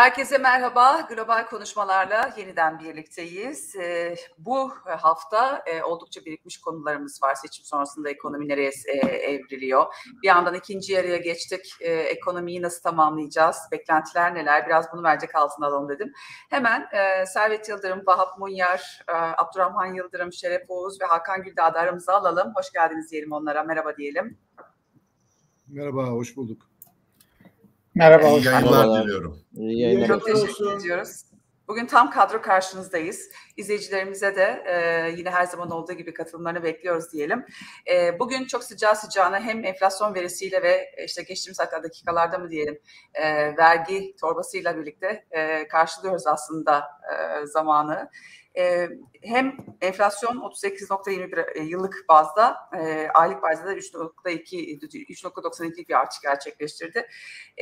Herkese merhaba. Global konuşmalarla yeniden birlikteyiz. Ee, bu hafta e, oldukça birikmiş konularımız var. Seçim sonrasında ekonomi nereye e, evriliyor? Bir yandan ikinci yarıya geçtik. E, ekonomiyi nasıl tamamlayacağız? Beklentiler neler? Biraz bunu verecek altına alalım dedim. Hemen e, Servet Yıldırım, Vahap Munyar, Abdurrahman Yıldırım, Şeref Oğuz ve Hakan Güldağ'ı aramıza alalım. Hoş geldiniz diyelim onlara. Merhaba diyelim. Merhaba, hoş bulduk. Merhaba, İyi yayınlar diliyorum. İyi yayınlar. Çok teşekkür ediyoruz. Bugün tam kadro karşınızdayız. İzleyicilerimize de e, yine her zaman olduğu gibi katılımlarını bekliyoruz diyelim. E, bugün çok sıcağı sıcağına hem enflasyon verisiyle ve işte geçtiğimiz hatta dakikalarda mı diyelim e, vergi torbasıyla birlikte e, karşılıyoruz aslında e, zamanı. E, hem enflasyon 38.21 e, yıllık bazda, e, aylık bazda da 3.2 3.92 bir artış gerçekleştirdi.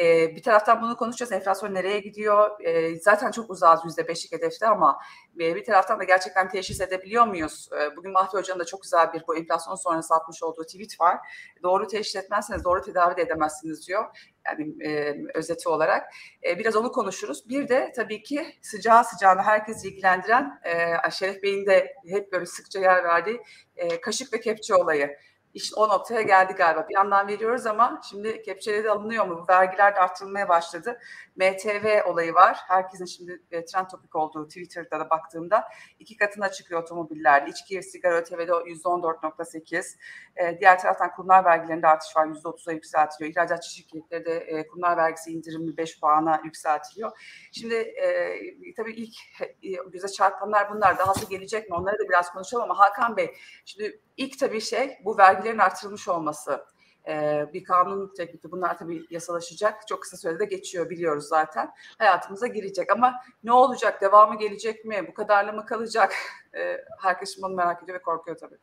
E, bir taraftan bunu konuşacağız. Enflasyon nereye gidiyor? E, zaten çok uzağız %5'lik hedefte ama e, bir taraftan da gerçekten teşhis edebiliyor muyuz? E, bugün Mahfi Hoca'nın da çok güzel bir bu enflasyon sonrası atmış olduğu tweet var. Doğru teşhis etmezseniz doğru tedavi de edemezsiniz diyor yani e, özeti olarak. E, biraz onu konuşuruz. Bir de tabii ki sıcağı sıcağına herkesi ilgilendiren e, Şeref Bey'in de hep böyle sıkça yer verdiği e, kaşık ve kepçe olayı. İşte o noktaya geldi galiba. Bir yandan veriyoruz ama şimdi kepçeleri de alınıyor mu? Vergiler de arttırılmaya başladı. MTV olayı var. Herkesin şimdi e, trend topik olduğu Twitter'da da baktığımda iki katına çıkıyor otomobiller. İçki, sigara, ÖTV'de %14.8. E, diğer taraftan kurumlar vergilerinde artış var. %30'a yükseltiliyor. İhracatçı şirketleri de e, kurumlar vergisi indirimli 5 puana yükseltiliyor. Şimdi e, tabii ilk e, göze çarpanlar bunlar. Dahası gelecek mi? Onları da biraz konuşalım ama Hakan Bey şimdi ilk tabii şey bu vergilerin artırılmış olması e, bir kanun teklifi. Bunlar tabii yasalaşacak. Çok kısa sürede geçiyor biliyoruz zaten. Hayatımıza girecek ama ne olacak? Devamı gelecek mi? Bu kadarla mı kalacak? E, herkes bunu merak ediyor ve korkuyor tabii.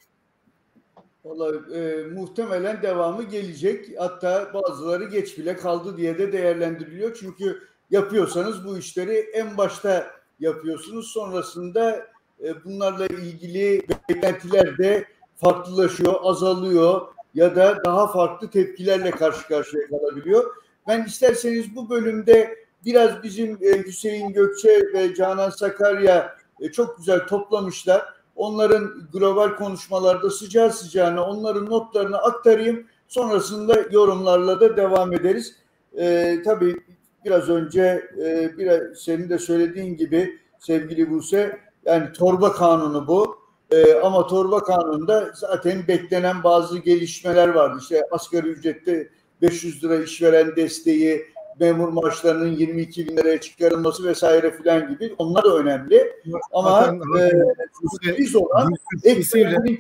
Vallahi e, muhtemelen devamı gelecek. Hatta bazıları geç bile kaldı diye de değerlendiriliyor. Çünkü yapıyorsanız bu işleri en başta yapıyorsunuz. Sonrasında e, bunlarla ilgili beklentiler de farklılaşıyor, azalıyor ya da daha farklı tepkilerle karşı karşıya kalabiliyor. Ben isterseniz bu bölümde biraz bizim e, Hüseyin Gökçe ve Canan Sakarya e, çok güzel toplamışlar. Onların global konuşmalarda sıcağı sıcağına onların notlarını aktarayım. Sonrasında yorumlarla da devam ederiz. E, tabii biraz önce e, biraz senin de söylediğin gibi sevgili Buse yani torba kanunu bu. E, ama torba kanununda zaten beklenen bazı gelişmeler vardı. İşte asgari ücrette 500 lira işveren desteği, memur maaşlarının 22 bin liraya çıkarılması vesaire filan gibi onlar da önemli. Ama biz e, olan ekstreminin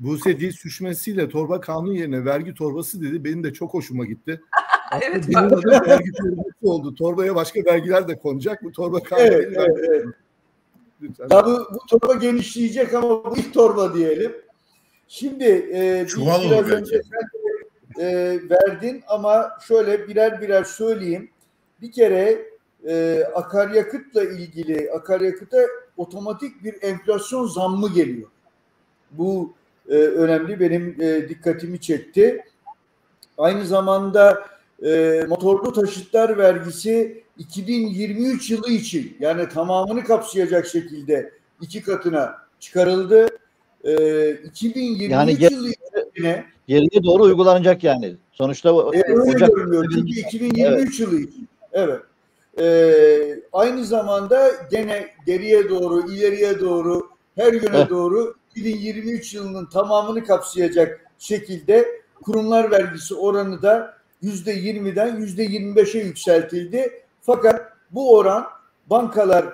Buse dil süşmesiyle torba kanun yerine vergi torbası dedi. Benim de çok hoşuma gitti. evet. Benim adım vergi torbası oldu. Torbaya başka vergiler de konacak. Bu torba kanunu. Evet, evet, evet. Lütfen. Tabii bu torba genişleyecek ama bu ilk torba diyelim. Şimdi e, Çuval biraz önce sen e, verdin ama şöyle birer birer söyleyeyim. Bir kere e, akaryakıtla ilgili akaryakıta otomatik bir enflasyon zammı geliyor. Bu e, önemli benim e, dikkatimi çekti. Aynı zamanda e, motorlu taşıtlar vergisi 2023 yılı için yani tamamını kapsayacak şekilde iki katına çıkarıldı. Ee, 2023 yani yılı içine geriye doğru uygulanacak yani. Sonuçta e, öyle Ocak görünüyor. Çünkü 2023 evet. yılı için. Evet. Ee, aynı zamanda gene geriye doğru, ileriye doğru, her yöne evet. doğru 2023 yılının tamamını kapsayacak şekilde kurumlar vergisi oranı da %20'den yüzde 25'e yükseltildi. Fakat bu oran bankalar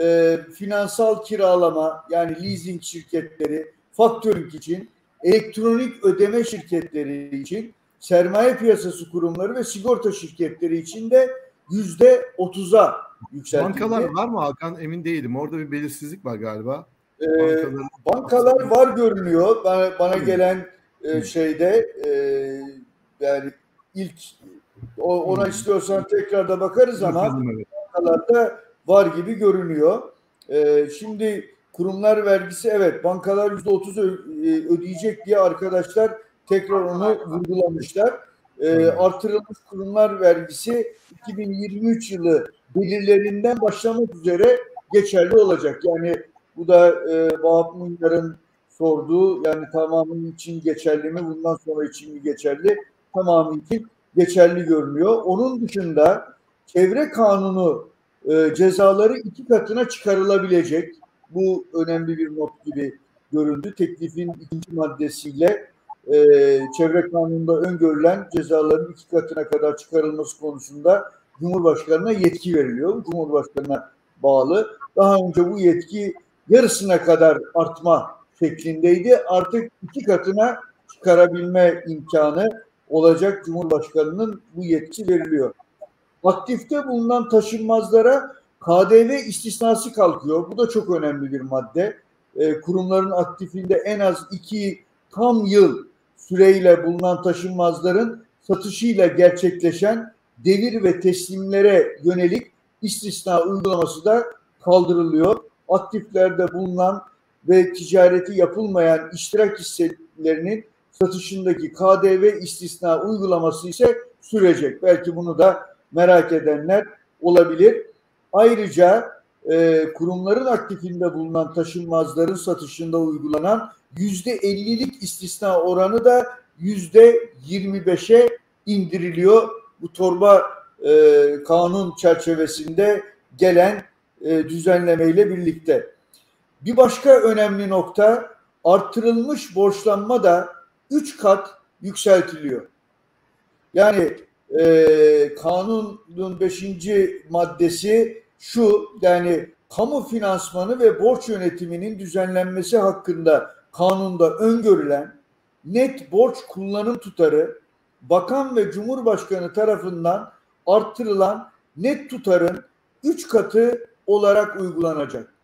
e, finansal kiralama yani leasing şirketleri, faktörlük için, elektronik ödeme şirketleri için, sermaye piyasası kurumları ve sigorta şirketleri için de yüzde otuza yükseltildi. Bankalar var mı Hakan? Emin değilim. Orada bir belirsizlik var galiba. Ee, bankalar var görünüyor. Bana, bana gelen e, şeyde e, yani ilk o, ona istiyorsan tekrar da bakarız ama bankalarda var gibi görünüyor. Ee, şimdi kurumlar vergisi evet bankalar yüzde otuz ödeyecek diye arkadaşlar tekrar onu vurgulamışlar. e, artırılmış kurumlar vergisi 2023 yılı belirlerinden başlamak üzere geçerli olacak. Yani bu da e, Vahap Mundar'ın sorduğu yani tamamı için geçerli mi bundan sonra için mi geçerli tamamı için geçerli görünüyor. Onun dışında çevre kanunu e, cezaları iki katına çıkarılabilecek. Bu önemli bir not gibi göründü. Teklifin ikinci maddesiyle e, çevre kanununda öngörülen cezaların iki katına kadar çıkarılması konusunda Cumhurbaşkanı'na yetki veriliyor. Cumhurbaşkanı'na bağlı. Daha önce bu yetki yarısına kadar artma şeklindeydi. Artık iki katına çıkarabilme imkanı olacak Cumhurbaşkanı'nın bu yetki veriliyor. Aktifte bulunan taşınmazlara KDV istisnası kalkıyor. Bu da çok önemli bir madde. E, kurumların aktifinde en az iki tam yıl süreyle bulunan taşınmazların satışıyla gerçekleşen devir ve teslimlere yönelik istisna uygulaması da kaldırılıyor. Aktiflerde bulunan ve ticareti yapılmayan iştirak hisselerinin satışındaki KDV istisna uygulaması ise sürecek. Belki bunu da merak edenler olabilir. Ayrıca e, kurumların aktifinde bulunan taşınmazların satışında uygulanan yüzde ellilik istisna oranı da yüzde yirmi beşe indiriliyor. Bu torba e, kanun çerçevesinde gelen e, düzenlemeyle birlikte. Bir başka önemli nokta artırılmış borçlanma da üç kat yükseltiliyor. Yani e, kanunun beşinci maddesi şu yani kamu finansmanı ve borç yönetiminin düzenlenmesi hakkında kanunda öngörülen net borç kullanım tutarı bakan ve cumhurbaşkanı tarafından arttırılan net tutarın üç katı olarak uygulanacak.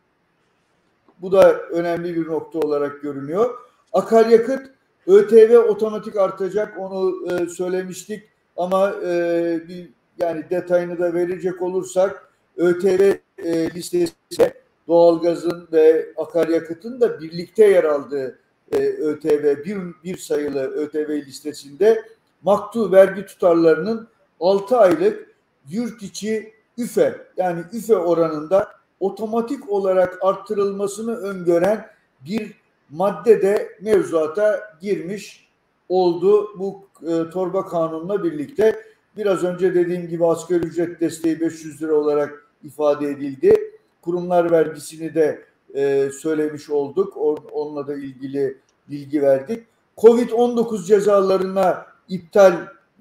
Bu da önemli bir nokta olarak görünüyor. Akaryakıt ÖTV otomatik artacak onu e, söylemiştik. Ama e, bir yani detayını da verecek olursak ÖTV e, listesinde doğalgazın ve akaryakıtın da birlikte yer aldığı e, ÖTV bir, bir sayılı ÖTV listesinde maktu vergi tutarlarının 6 aylık yurt içi üfe yani üfe oranında otomatik olarak arttırılmasını öngören bir madde de mevzuata girmiş oldu bu e, torba kanunla birlikte. Biraz önce dediğim gibi asgari ücret desteği 500 lira olarak ifade edildi. Kurumlar vergisini de e, söylemiş olduk. Onunla da ilgili bilgi verdik. Covid-19 cezalarına iptal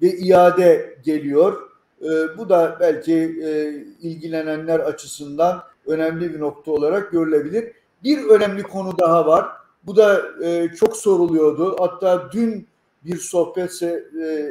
ve iade geliyor. E, bu da belki e, ilgilenenler açısından önemli bir nokta olarak görülebilir. Bir önemli konu daha var. Bu da e, çok soruluyordu. Hatta dün bir sohbet e,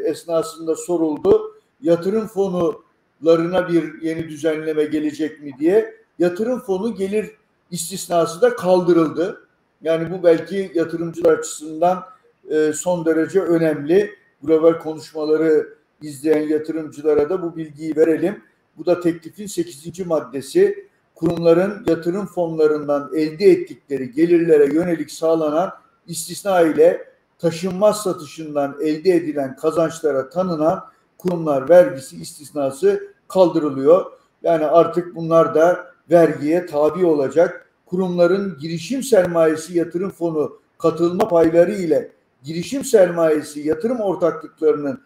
esnasında soruldu. Yatırım fonularına bir yeni düzenleme gelecek mi diye. Yatırım fonu gelir istisnası da kaldırıldı. Yani bu belki yatırımcılar açısından e, son derece önemli. Global konuşmaları izleyen yatırımcılara da bu bilgiyi verelim. Bu da teklifin 8. maddesi kurumların yatırım fonlarından elde ettikleri gelirlere yönelik sağlanan istisna ile taşınmaz satışından elde edilen kazançlara tanınan kurumlar vergisi istisnası kaldırılıyor. Yani artık bunlar da vergiye tabi olacak. Kurumların girişim sermayesi yatırım fonu katılma payları ile girişim sermayesi yatırım ortaklıklarının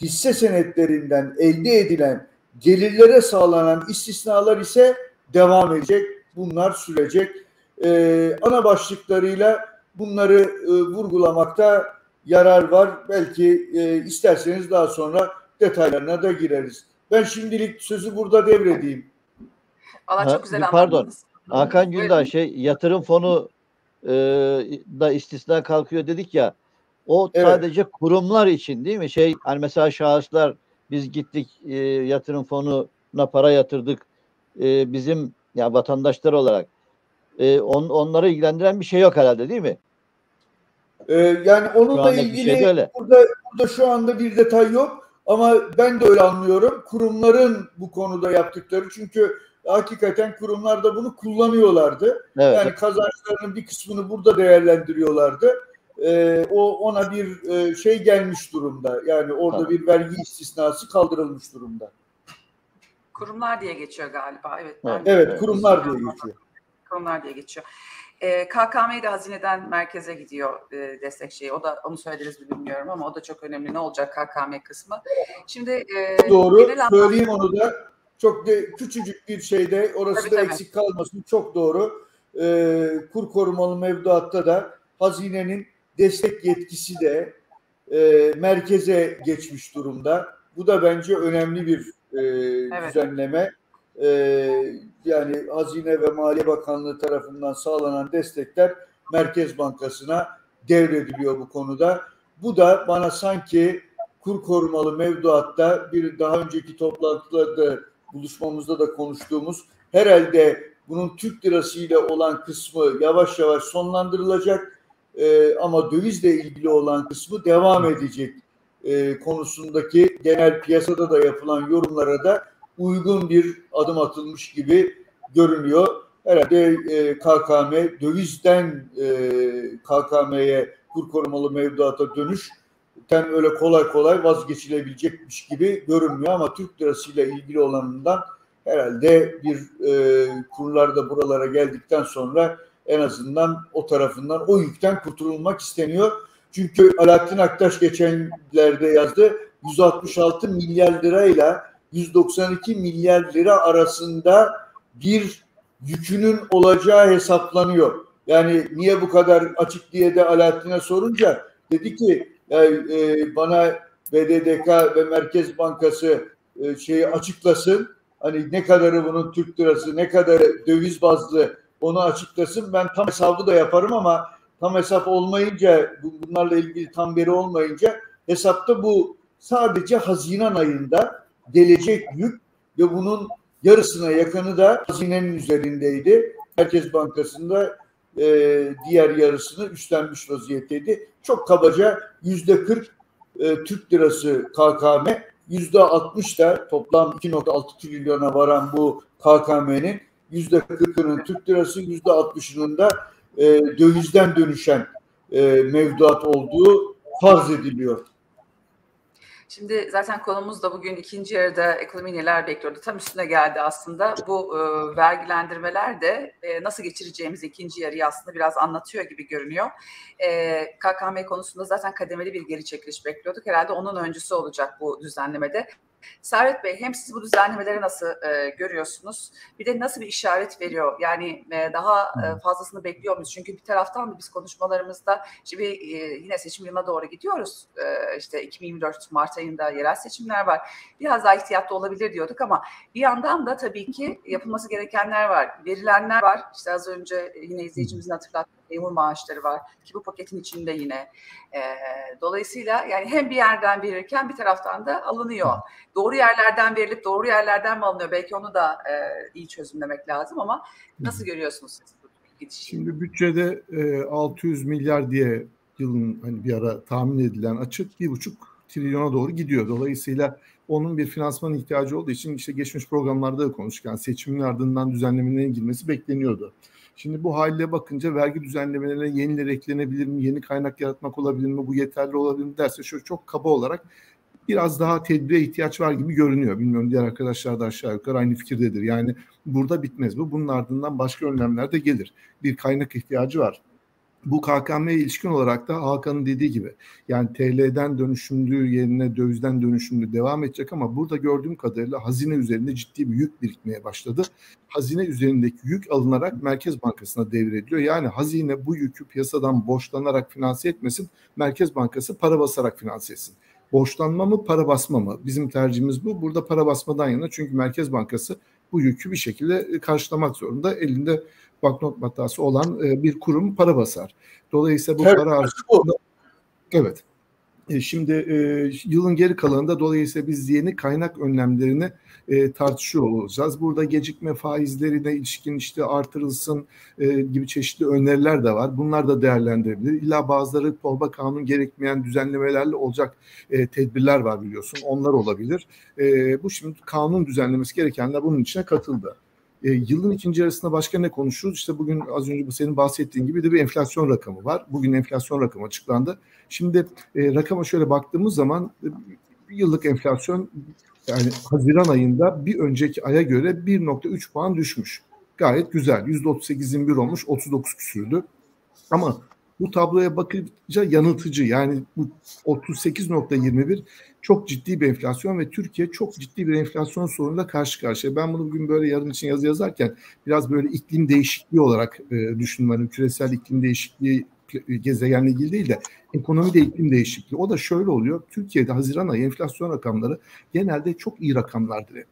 hisse senetlerinden elde edilen gelirlere sağlanan istisnalar ise devam edecek. Bunlar sürecek. Ee, ana başlıklarıyla bunları e, vurgulamakta yarar var. Belki e, isterseniz daha sonra detaylarına da gireriz. Ben şimdilik sözü burada devredeyim. Allah çok güzel Pardon. Hakan Gündağ şey yatırım fonu e, da istisna kalkıyor dedik ya. O evet. sadece kurumlar için değil mi? Şey hani mesela şahıslar biz gittik e, yatırım fonuna para yatırdık. E, bizim ya vatandaşlar olarak e, on, onları ilgilendiren bir şey yok herhalde değil mi? Ee, yani onunla ilgili şey burada, burada şu anda bir detay yok ama ben de öyle anlıyorum. Kurumların bu konuda yaptıkları çünkü hakikaten kurumlar da bunu kullanıyorlardı. Evet. Yani kazançlarının bir kısmını burada değerlendiriyorlardı. e, o ona bir e, şey gelmiş durumda. Yani orada tamam. bir vergi istisnası kaldırılmış durumda. Kurumlar diye geçiyor galiba. Evet. Evet, evet kurumlar diye geçiyor. Kurumlar diye geçiyor. E, de hazineden merkeze gidiyor e, destek şeyi. O da onu söylediniz mi bilmiyorum ama o da çok önemli. Ne olacak KKM kısmı? Şimdi e, doğru söyleyeyim onu da çok de, küçücük bir şeyde orası tabii, da tabii. eksik kalmasın. Çok doğru. E, kur korumalı mevduatta da hazinenin destek yetkisi de e, merkeze geçmiş durumda. Bu da bence önemli bir e, evet. düzenleme. E, yani Hazine ve Maliye Bakanlığı tarafından sağlanan destekler Merkez Bankası'na devrediliyor bu konuda. Bu da bana sanki kur korumalı mevduatta bir daha önceki toplantılarda buluşmamızda da konuştuğumuz herhalde bunun Türk lirası ile olan kısmı yavaş yavaş sonlandırılacak e, ama dövizle ilgili olan kısmı devam edecek e, konusundaki genel piyasada da yapılan yorumlara da uygun bir adım atılmış gibi görünüyor. Herhalde e, KKM dövizden e, KKM'ye kur korumalı mevduata dönüş ten öyle kolay kolay vazgeçilebilecekmiş gibi görünmüyor ama Türk lirasıyla ilgili olanından herhalde bir e, kurlarda buralara geldikten sonra en azından o tarafından o yükten kurtulmak isteniyor. Çünkü Alaaddin Aktaş geçenlerde yazdı 166 milyar lirayla 192 milyar lira arasında bir yükünün olacağı hesaplanıyor. Yani niye bu kadar açık diye de Alaaddin'e sorunca dedi ki e, e, bana BDDK ve Merkez Bankası e, şeyi açıklasın. Hani ne kadarı bunun Türk lirası, ne kadarı döviz bazlı onu açıklasın. Ben tam hesabı da yaparım ama tam hesap olmayınca bunlarla ilgili tam veri olmayınca hesapta bu sadece Haziran ayında gelecek yük ve bunun yarısına yakını da hazinenin üzerindeydi. Merkez Bankası'nda e, diğer yarısını üstlenmiş vaziyetteydi. Çok kabaca yüzde 40 e, Türk lirası KKM, yüzde 60 da toplam 2.6 trilyona varan bu KKM'nin yüzde 40'ının Türk lirası, yüzde 60'ının da e, dövizden dönüşen e, mevduat olduğu farz ediliyor. Şimdi zaten konumuz da bugün ikinci yarıda ekonomi neler bekliyordu. Tam üstüne geldi aslında. Bu e, vergilendirmeler de e, nasıl geçireceğimiz ikinci yarıyı aslında biraz anlatıyor gibi görünüyor. E, KKM konusunda zaten kademeli bir geri çekiliş bekliyorduk. Herhalde onun öncüsü olacak bu düzenlemede. Servet Bey hem siz bu düzenlemeleri nasıl e, görüyorsunuz? Bir de nasıl bir işaret veriyor? Yani e, daha e, fazlasını bekliyor muyuz? Çünkü bir taraftan da biz konuşmalarımızda şimdi e, yine seçim yılına doğru gidiyoruz. E, işte 2024 Mart ayında yerel seçimler var. Biraz daha ihtiyatlı olabilir diyorduk ama bir yandan da tabii ki yapılması gerekenler var. Verilenler var. İşte az önce yine izleyicimizin hatırlattığı memur maaşları var ki bu paketin içinde yine. E, dolayısıyla yani hem bir yerden verirken bir taraftan da alınıyor. Doğru yerlerden verilip doğru yerlerden mi alınıyor? Belki onu da e, iyi çözümlemek lazım ama nasıl görüyorsunuz siz bu gidişi? Şimdi bütçede e, 600 milyar diye yılın hani bir ara tahmin edilen açık bir buçuk trilyona doğru gidiyor. Dolayısıyla onun bir finansman ihtiyacı olduğu için işte geçmiş programlarda da konuşurken seçimin ardından düzenlemelerine girmesi bekleniyordu. Şimdi bu haliyle bakınca vergi düzenlemelerine yeniler eklenebilir mi, yeni kaynak yaratmak olabilir mi, bu yeterli olabilir mi derse şöyle çok kaba olarak biraz daha tedbire ihtiyaç var gibi görünüyor. Bilmiyorum diğer arkadaşlar da aşağı yukarı aynı fikirdedir. Yani burada bitmez bu. Bunun ardından başka önlemler de gelir. Bir kaynak ihtiyacı var bu KKM'ye ilişkin olarak da Hakan'ın dediği gibi yani TL'den dönüşümlü yerine dövizden dönüşümlü devam edecek ama burada gördüğüm kadarıyla hazine üzerinde ciddi bir yük birikmeye başladı. Hazine üzerindeki yük alınarak Merkez Bankası'na devrediliyor. Yani hazine bu yükü piyasadan borçlanarak finanse etmesin, Merkez Bankası para basarak finanse etsin. Borçlanma mı para basma mı? Bizim tercihimiz bu. Burada para basmadan yana çünkü Merkez Bankası bu yükü bir şekilde karşılamak zorunda. Elinde banknot matası olan e, bir kurum para basar. Dolayısıyla bu Her para harcında evet. E, şimdi e, yılın geri kalanında dolayısıyla biz yeni kaynak önlemlerini e, tartışıyor olacağız. Burada gecikme faizlerine ilişkin işte artırılsın e, gibi çeşitli öneriler de var. Bunlar da değerlendirilebilir. İlla bazıları torba kanun gerekmeyen düzenlemelerle olacak e, tedbirler var biliyorsun. Onlar olabilir. E, bu şimdi kanun düzenlemesi gerekenler bunun içine katıldı. E, yılın ikinci yarısında başka ne konuşuruz? İşte bugün az önce bu senin bahsettiğin gibi de bir enflasyon rakamı var. Bugün enflasyon rakamı açıklandı. Şimdi e, rakama şöyle baktığımız zaman e, yıllık enflasyon yani Haziran ayında bir önceki aya göre 1.3 puan düşmüş. Gayet güzel. %38'in bir olmuş, 39 küsürdü. Ama bu tabloya bakınca yanıltıcı. Yani bu 38.21 çok ciddi bir enflasyon ve Türkiye çok ciddi bir enflasyon sorunuyla karşı karşıya. Ben bunu bugün böyle yarın için yazı yazarken biraz böyle iklim değişikliği olarak e, düşünmedim. Küresel iklim değişikliği gezegenle ilgili değil de ekonomide iklim değişikliği. O da şöyle oluyor. Türkiye'de Haziran ayı enflasyon rakamları genelde çok iyi rakamlardır.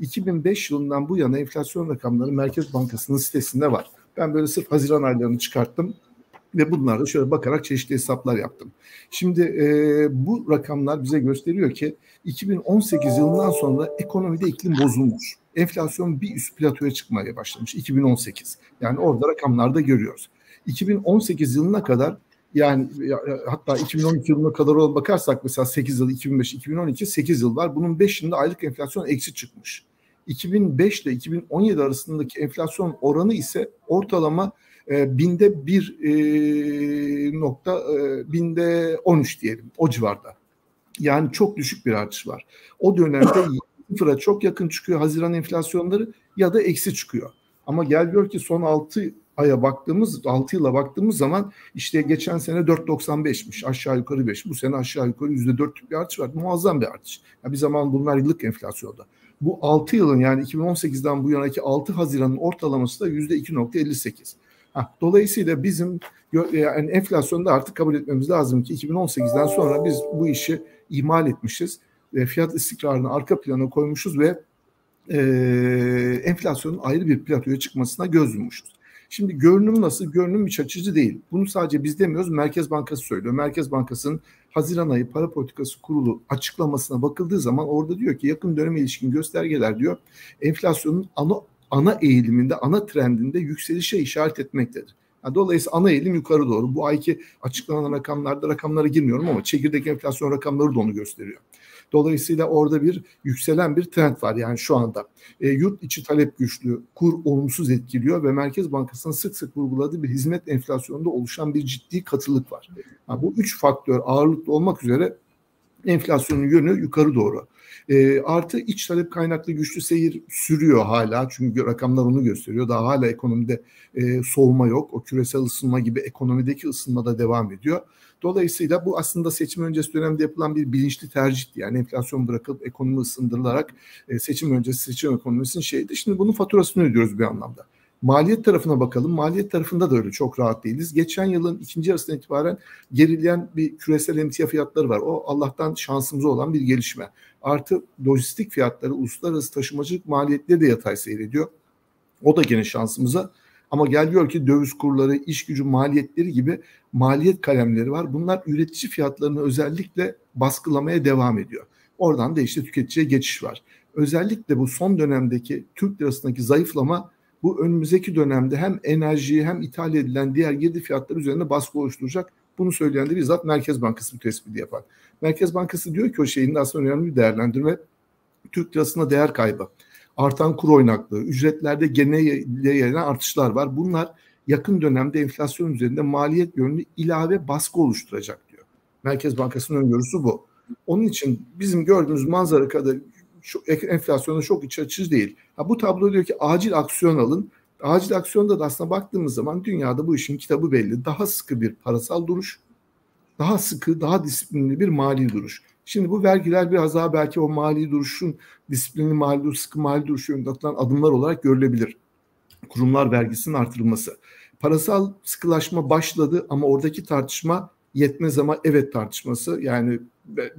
2005 yılından bu yana enflasyon rakamları Merkez Bankası'nın sitesinde var. Ben böyle sırf Haziran aylarını çıkarttım ve bunlarla şöyle bakarak çeşitli hesaplar yaptım. Şimdi e, bu rakamlar bize gösteriyor ki 2018 yılından sonra ekonomide iklim bozulmuş. Enflasyon bir üst platoya çıkmaya başlamış 2018. Yani orada rakamlarda görüyoruz. 2018 yılına kadar yani hatta 2012 yılına kadar bakarsak mesela 8 yıl 2005 2012 8 yıl var. Bunun 5 yılında aylık enflasyon eksi çıkmış. 2005 ile 2017 arasındaki enflasyon oranı ise ortalama e, binde bir e, nokta e, binde 13 diyelim o civarda. Yani çok düşük bir artış var. O dönemde sıfıra çok yakın çıkıyor Haziran enflasyonları ya da eksi çıkıyor. Ama gel gör ki son 6 aya baktığımız 6 yıla baktığımız zaman işte geçen sene 4.95'miş aşağı yukarı 5. Bu sene aşağı yukarı %4'lük bir artış var. Muazzam bir artış. Ya bir zaman bunlar yıllık enflasyonda. Bu 6 yılın yani 2018'den bu yanaki 6 Haziran'ın ortalaması da %2.58. Dolayısıyla bizim yani enflasyonda artık kabul etmemiz lazım ki 2018'den sonra biz bu işi ihmal etmişiz. E, fiyat istikrarını arka plana koymuşuz ve e, enflasyonun ayrı bir platoya çıkmasına göz yummuşuz. Şimdi görünüm nasıl? Görünüm iç açıcı değil. Bunu sadece biz demiyoruz. Merkez Bankası söylüyor. Merkez Bankası'nın Haziran ayı para politikası kurulu açıklamasına bakıldığı zaman orada diyor ki yakın döneme ilişkin göstergeler diyor enflasyonun ana ana eğiliminde, ana trendinde yükselişe işaret etmektedir. Yani dolayısıyla ana eğilim yukarı doğru. Bu ayki açıklanan rakamlarda rakamlara girmiyorum ama çekirdek enflasyon rakamları da onu gösteriyor. Dolayısıyla orada bir yükselen bir trend var yani şu anda. E, yurt içi talep güçlü, kur olumsuz etkiliyor ve Merkez Bankası'nın sık sık vurguladığı bir hizmet enflasyonunda oluşan bir ciddi katılık var. Yani bu üç faktör ağırlıklı olmak üzere enflasyonun yönü yukarı doğru. E, artı iç talep kaynaklı güçlü seyir sürüyor hala çünkü rakamlar onu gösteriyor. Daha hala ekonomide e, soğuma yok. O küresel ısınma gibi ekonomideki ısınma da devam ediyor. Dolayısıyla bu aslında seçim öncesi dönemde yapılan bir bilinçli tercihti. Yani enflasyon bırakılıp ekonomi ısındırılarak e, seçim öncesi seçim ekonomisinin şeydi. Şimdi bunun faturasını ödüyoruz bir anlamda. Maliyet tarafına bakalım. Maliyet tarafında da öyle çok rahat değiliz. Geçen yılın ikinci yarısından itibaren gerileyen bir küresel emtia fiyatları var. O Allah'tan şansımıza olan bir gelişme. Artı lojistik fiyatları, uluslararası taşımacılık maliyetleri de yatay seyrediyor. O da gene şansımıza. Ama gel gör ki döviz kurları, iş gücü maliyetleri gibi maliyet kalemleri var. Bunlar üretici fiyatlarını özellikle baskılamaya devam ediyor. Oradan da işte tüketiciye geçiş var. Özellikle bu son dönemdeki Türk lirasındaki zayıflama bu önümüzdeki dönemde hem enerjiyi hem ithal edilen diğer girdi fiyatları üzerinde baskı oluşturacak. Bunu söyleyen de bizzat Merkez Bankası bu tespiti yapar. Merkez Bankası diyor ki o şeyin aslında önemli bir değerlendirme. Türk lirasına değer kaybı, artan kur oynaklığı, ücretlerde genel yayılan artışlar var. Bunlar yakın dönemde enflasyon üzerinde maliyet yönlü ilave baskı oluşturacak diyor. Merkez Bankası'nın öngörüsü bu. Onun için bizim gördüğümüz manzara kadar şu enflasyonun çok iç açıcı değil. Ha, bu tablo diyor ki acil aksiyon alın. Acil aksiyonda da aslında baktığımız zaman dünyada bu işin kitabı belli. Daha sıkı bir parasal duruş, daha sıkı, daha disiplinli bir mali duruş. Şimdi bu vergiler biraz daha belki o mali duruşun disiplinli mali duruş, sıkı mali duruşu yönünde atılan adımlar olarak görülebilir. Kurumlar vergisinin artırılması. Parasal sıkılaşma başladı ama oradaki tartışma yetmez ama evet tartışması yani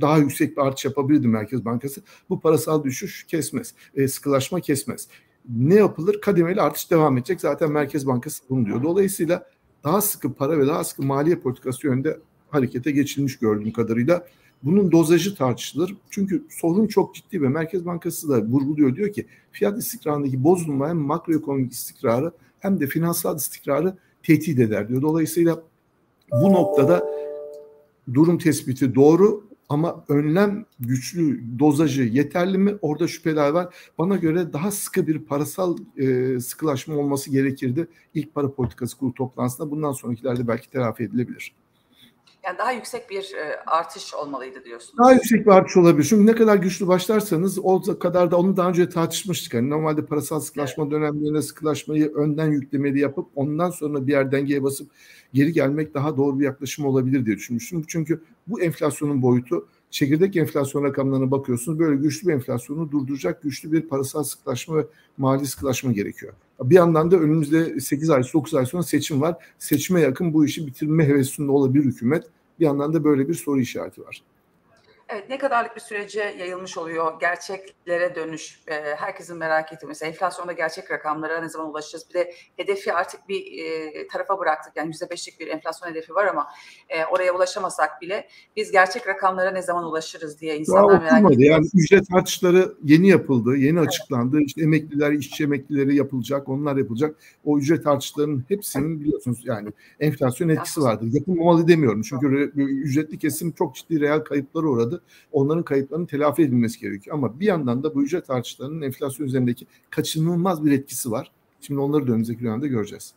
daha yüksek bir artış yapabilirdi Merkez Bankası. Bu parasal düşüş kesmez, e, sıkılaşma kesmez. Ne yapılır? Kademeli artış devam edecek. Zaten Merkez Bankası bunu diyor. Dolayısıyla daha sıkı para ve daha sıkı maliye politikası yönünde harekete geçilmiş gördüğüm kadarıyla. Bunun dozajı tartışılır. Çünkü sorun çok ciddi ve Merkez Bankası da vurguluyor. Diyor ki fiyat istikrarındaki bozulma hem makroekonomik istikrarı hem de finansal istikrarı tehdit eder diyor. Dolayısıyla bu noktada durum tespiti doğru Ama önlem güçlü, dozajı yeterli mi? Orada şüpheler var. Bana göre daha sıkı bir parasal e, sıkılaşma olması gerekirdi. İlk para politikası kurulu toplantısında bundan sonrakilerde belki telafi edilebilir. Yani daha yüksek bir e, artış olmalıydı diyorsunuz. Daha yüksek bir artış olabilir. Çünkü ne kadar güçlü başlarsanız o kadar da onu daha önce tartışmıştık. Yani normalde parasal sıkılaşma evet. dönemlerinde sıkılaşmayı önden yüklemeli yapıp ondan sonra bir yer dengeye basıp geri gelmek daha doğru bir yaklaşım olabilir diye düşünmüştüm. Çünkü bu enflasyonun boyutu çekirdek enflasyon rakamlarına bakıyorsunuz. Böyle güçlü bir enflasyonu durduracak güçlü bir parasal sıkılaşma ve mali sıkılaşma gerekiyor. Bir yandan da önümüzde 8 ay 9 ay sonra seçim var. Seçime yakın bu işi bitirme hevesinde olabilir hükümet. Bir yandan da böyle bir soru işareti var. Evet, ne kadarlık bir sürece yayılmış oluyor gerçeklere dönüş, e, herkesin merak ettiği mesela enflasyonda gerçek rakamlara ne zaman ulaşacağız? Bir de hedefi artık bir e, tarafa bıraktık. Yani yüzde beşlik bir enflasyon hedefi var ama e, oraya ulaşamasak bile biz gerçek rakamlara ne zaman ulaşırız diye insanlar Daha merak ediyor. Yani ücret artışları yeni yapıldı, yeni evet. açıklandı. İşte emekliler, işçi emeklileri yapılacak, onlar yapılacak. O ücret artışlarının hepsinin biliyorsunuz yani enflasyon etkisi vardır. Yapılmamalı demiyorum çünkü ücretli kesim çok ciddi reel kayıplara uğradı. Onların kayıplarının telafi edilmesi gerekiyor. Ama bir yandan da bu ücret artışlarının enflasyon üzerindeki kaçınılmaz bir etkisi var. Şimdi onları da önümüzdeki dönemde göreceğiz.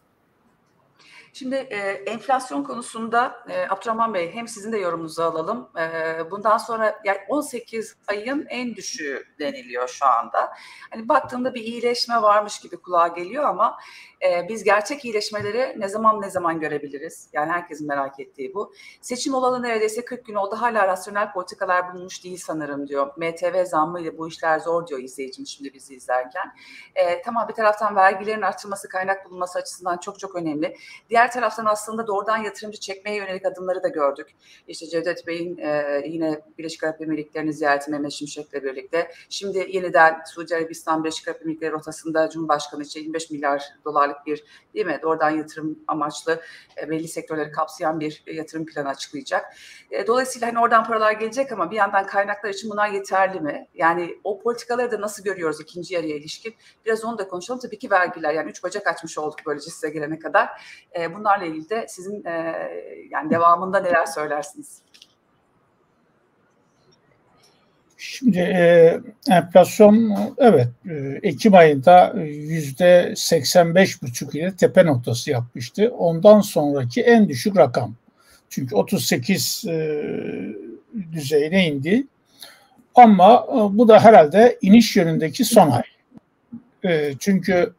Şimdi e, enflasyon konusunda e, Abdurrahman Bey hem sizin de yorumunuzu alalım. E, bundan sonra yani 18 ayın en düşüğü deniliyor şu anda. Hani baktığında bir iyileşme varmış gibi kulağa geliyor ama e, biz gerçek iyileşmeleri ne zaman ne zaman görebiliriz? Yani herkesin merak ettiği bu. Seçim olalı neredeyse 40 gün oldu. Hala rasyonel politikalar bulunmuş değil sanırım diyor. MTV zammıyla bu işler zor diyor izleyicim şimdi bizi izlerken. E, tamam bir taraftan vergilerin artırılması, kaynak bulunması açısından çok çok önemli. Diğer taraftan aslında doğrudan yatırımcı çekmeye yönelik adımları da gördük. İşte Cevdet Bey'in e, yine Birleşik Arap Emirlikleri'ni ziyareti Mehmet Şimşek'le birlikte. Şimdi yeniden Suudi Arabistan Birleşik Arap Emirlikleri rotasında Cumhurbaşkanı için 25 milyar dolar dolarlık bir değil mi doğrudan yatırım amaçlı e, belli sektörleri kapsayan bir yatırım planı açıklayacak. E, dolayısıyla hani oradan paralar gelecek ama bir yandan kaynaklar için bunlar yeterli mi? Yani o politikaları da nasıl görüyoruz ikinci yarıya ilişkin? Biraz onu da konuşalım. Tabii ki vergiler yani üç bacak açmış olduk böylece size gelene kadar. E, bunlarla ilgili de sizin e, yani devamında neler söylersiniz? Şimdi e, enflasyon evet e, Ekim ayında yüzde 85 buçuk ile tepe noktası yapmıştı. Ondan sonraki en düşük rakam. Çünkü 38 e, düzeyine indi. Ama e, bu da herhalde iniş yönündeki son ay. E, çünkü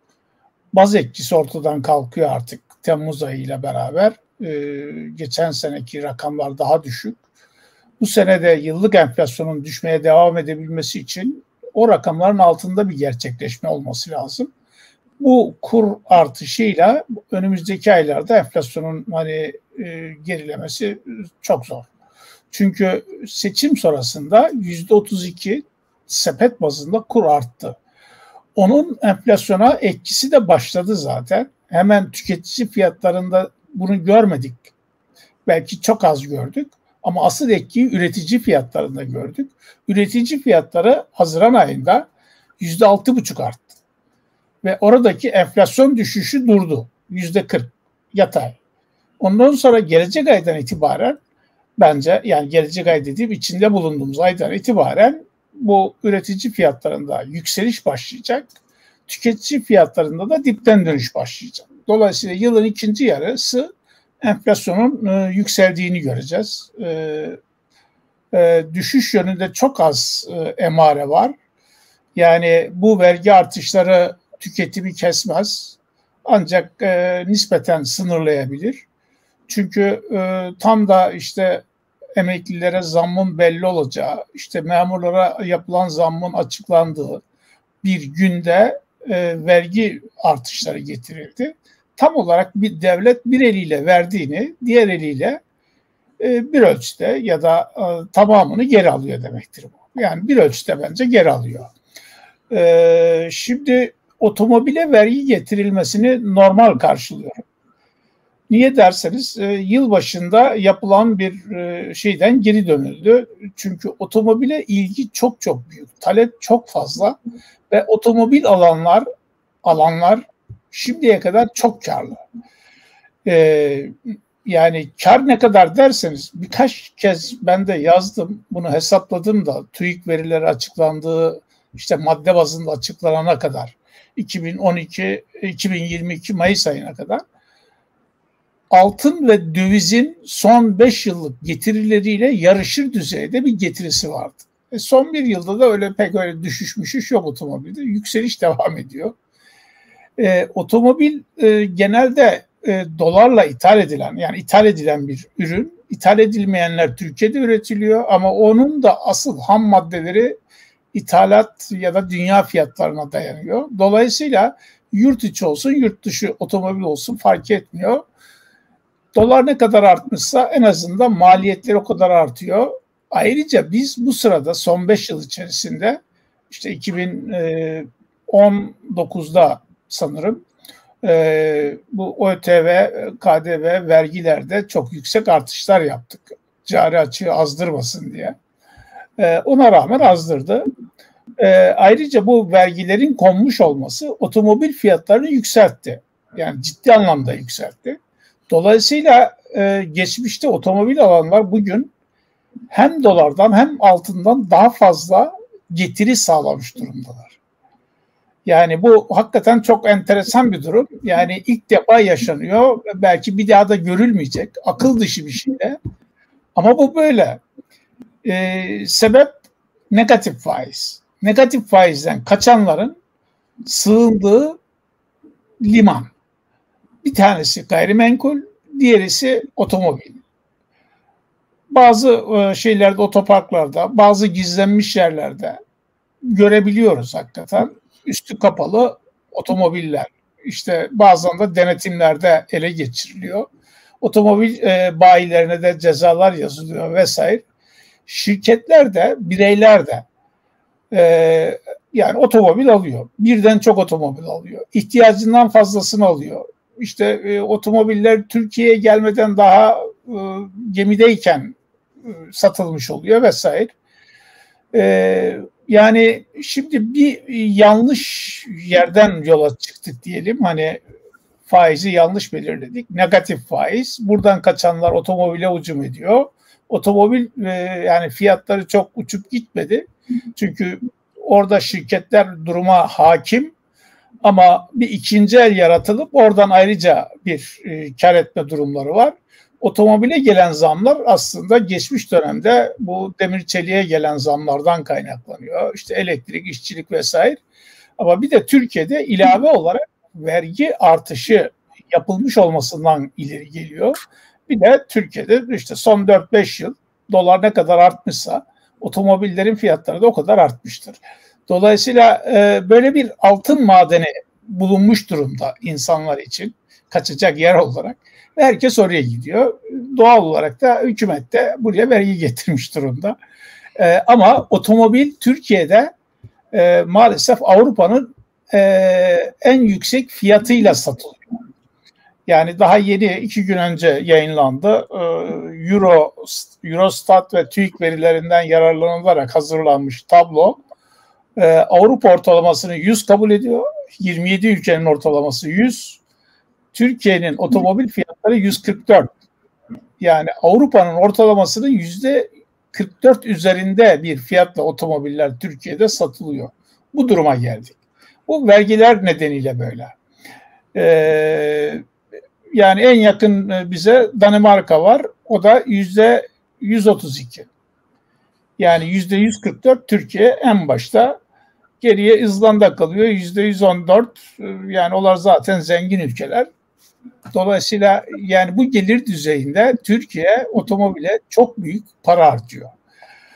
baz etkisi ortadan kalkıyor artık Temmuz ayı ile beraber. E, geçen seneki rakamlar daha düşük bu senede yıllık enflasyonun düşmeye devam edebilmesi için o rakamların altında bir gerçekleşme olması lazım. Bu kur artışıyla önümüzdeki aylarda enflasyonun hani e, gerilemesi çok zor. Çünkü seçim sonrasında yüzde 32 sepet bazında kur arttı. Onun enflasyona etkisi de başladı zaten. Hemen tüketici fiyatlarında bunu görmedik. Belki çok az gördük. Ama asıl etkiyi üretici fiyatlarında gördük. Üretici fiyatları Haziran ayında yüzde altı buçuk arttı. Ve oradaki enflasyon düşüşü durdu. Yüzde kırk yatay. Ondan sonra gelecek aydan itibaren bence yani gelecek ay dediğim içinde bulunduğumuz aydan itibaren bu üretici fiyatlarında yükseliş başlayacak. Tüketici fiyatlarında da dipten dönüş başlayacak. Dolayısıyla yılın ikinci yarısı enflasyonun e, yükseldiğini göreceğiz. E, e, düşüş yönünde çok az e, emare var. Yani bu vergi artışları tüketimi kesmez. Ancak e, nispeten sınırlayabilir. Çünkü e, tam da işte emeklilere zammın belli olacağı, işte memurlara yapılan zammın açıklandığı bir günde e, vergi artışları getirildi tam olarak bir devlet bir eliyle verdiğini diğer eliyle e, bir ölçüde ya da e, tamamını geri alıyor demektir bu. Yani bir ölçüde bence geri alıyor. E, şimdi otomobile vergi getirilmesini normal karşılıyorum. Niye derseniz e, yıl başında yapılan bir e, şeyden geri dönüldü. Çünkü otomobile ilgi çok çok büyük, talep çok fazla ve otomobil alanlar alanlar şimdiye kadar çok karlı. Ee, Yani kar ne kadar derseniz birkaç kez ben de yazdım. Bunu hesapladım da TÜİK verileri açıklandığı işte madde bazında açıklanana kadar 2012 2022 Mayıs ayına kadar altın ve dövizin son 5 yıllık getirileriyle yarışır düzeyde bir getirisi vardı. E son bir yılda da öyle pek öyle düşüş müşüş yok otomobilde. Yükseliş devam ediyor. E, otomobil e, genelde e, dolarla ithal edilen yani ithal edilen bir ürün. İthal edilmeyenler Türkiye'de üretiliyor ama onun da asıl ham maddeleri ithalat ya da dünya fiyatlarına dayanıyor. Dolayısıyla yurt içi olsun yurt dışı otomobil olsun fark etmiyor. Dolar ne kadar artmışsa en azından maliyetleri o kadar artıyor. Ayrıca biz bu sırada son 5 yıl içerisinde işte 2019'da sanırım e, bu ÖTV, KDV vergilerde çok yüksek artışlar yaptık. Cari açığı azdırmasın diye. E, ona rağmen azdırdı. E, ayrıca bu vergilerin konmuş olması otomobil fiyatlarını yükseltti. Yani ciddi anlamda yükseltti. Dolayısıyla e, geçmişte otomobil alanlar bugün hem dolardan hem altından daha fazla getiri sağlamış durumdalar. Yani bu hakikaten çok enteresan bir durum. Yani ilk defa yaşanıyor. Belki bir daha da görülmeyecek. Akıl dışı bir şey. Ama bu böyle. Ee, sebep negatif faiz. Negatif faizden kaçanların sığındığı liman. Bir tanesi gayrimenkul, diğerisi otomobil. Bazı e, şeylerde, otoparklarda, bazı gizlenmiş yerlerde görebiliyoruz hakikaten üstü kapalı otomobiller. İşte bazen de denetimlerde ele geçiriliyor. Otomobil e, bayilerine de cezalar yazılıyor vesaire. Şirketler de bireyler de e, yani otomobil alıyor. Birden çok otomobil alıyor. İhtiyacından fazlasını alıyor. İşte e, otomobiller Türkiye'ye gelmeden daha e, gemideyken e, satılmış oluyor vesaire. E, yani şimdi bir yanlış yerden yola çıktık diyelim. Hani faizi yanlış belirledik. Negatif faiz. Buradan kaçanlar otomobile ucum ediyor. Otomobil e, yani fiyatları çok uçup gitmedi. Çünkü orada şirketler duruma hakim ama bir ikinci el yaratılıp oradan ayrıca bir e, kar etme durumları var. Otomobile gelen zamlar aslında geçmiş dönemde bu demir çeliğe gelen zamlardan kaynaklanıyor. İşte elektrik, işçilik vesaire. Ama bir de Türkiye'de ilave olarak vergi artışı yapılmış olmasından ileri geliyor. Bir de Türkiye'de işte son 4-5 yıl dolar ne kadar artmışsa otomobillerin fiyatları da o kadar artmıştır. Dolayısıyla e, böyle bir altın madeni bulunmuş durumda insanlar için kaçacak yer olarak. Herkes oraya gidiyor. Doğal olarak da hükümet de buraya vergi getirmiş durumda. E, ama otomobil Türkiye'de e, maalesef Avrupa'nın e, en yüksek fiyatıyla satılıyor. Yani daha yeni iki gün önce yayınlandı. E, Euro, Eurostat ve TÜİK verilerinden yararlanılarak hazırlanmış tablo. E, Avrupa ortalamasını 100 kabul ediyor. 27 ülkenin ortalaması 100. Türkiye'nin otomobil fiyatları 144. Yani Avrupa'nın ortalamasının yüzde 44 üzerinde bir fiyatla otomobiller Türkiye'de satılıyor. Bu duruma geldik. Bu vergiler nedeniyle böyle. Ee, yani en yakın bize Danimarka var. O da yüzde 132. Yani yüzde 144 Türkiye en başta. Geriye İzlanda kalıyor yüzde 114. Yani onlar zaten zengin ülkeler. Dolayısıyla yani bu gelir düzeyinde Türkiye otomobile çok büyük para harcıyor.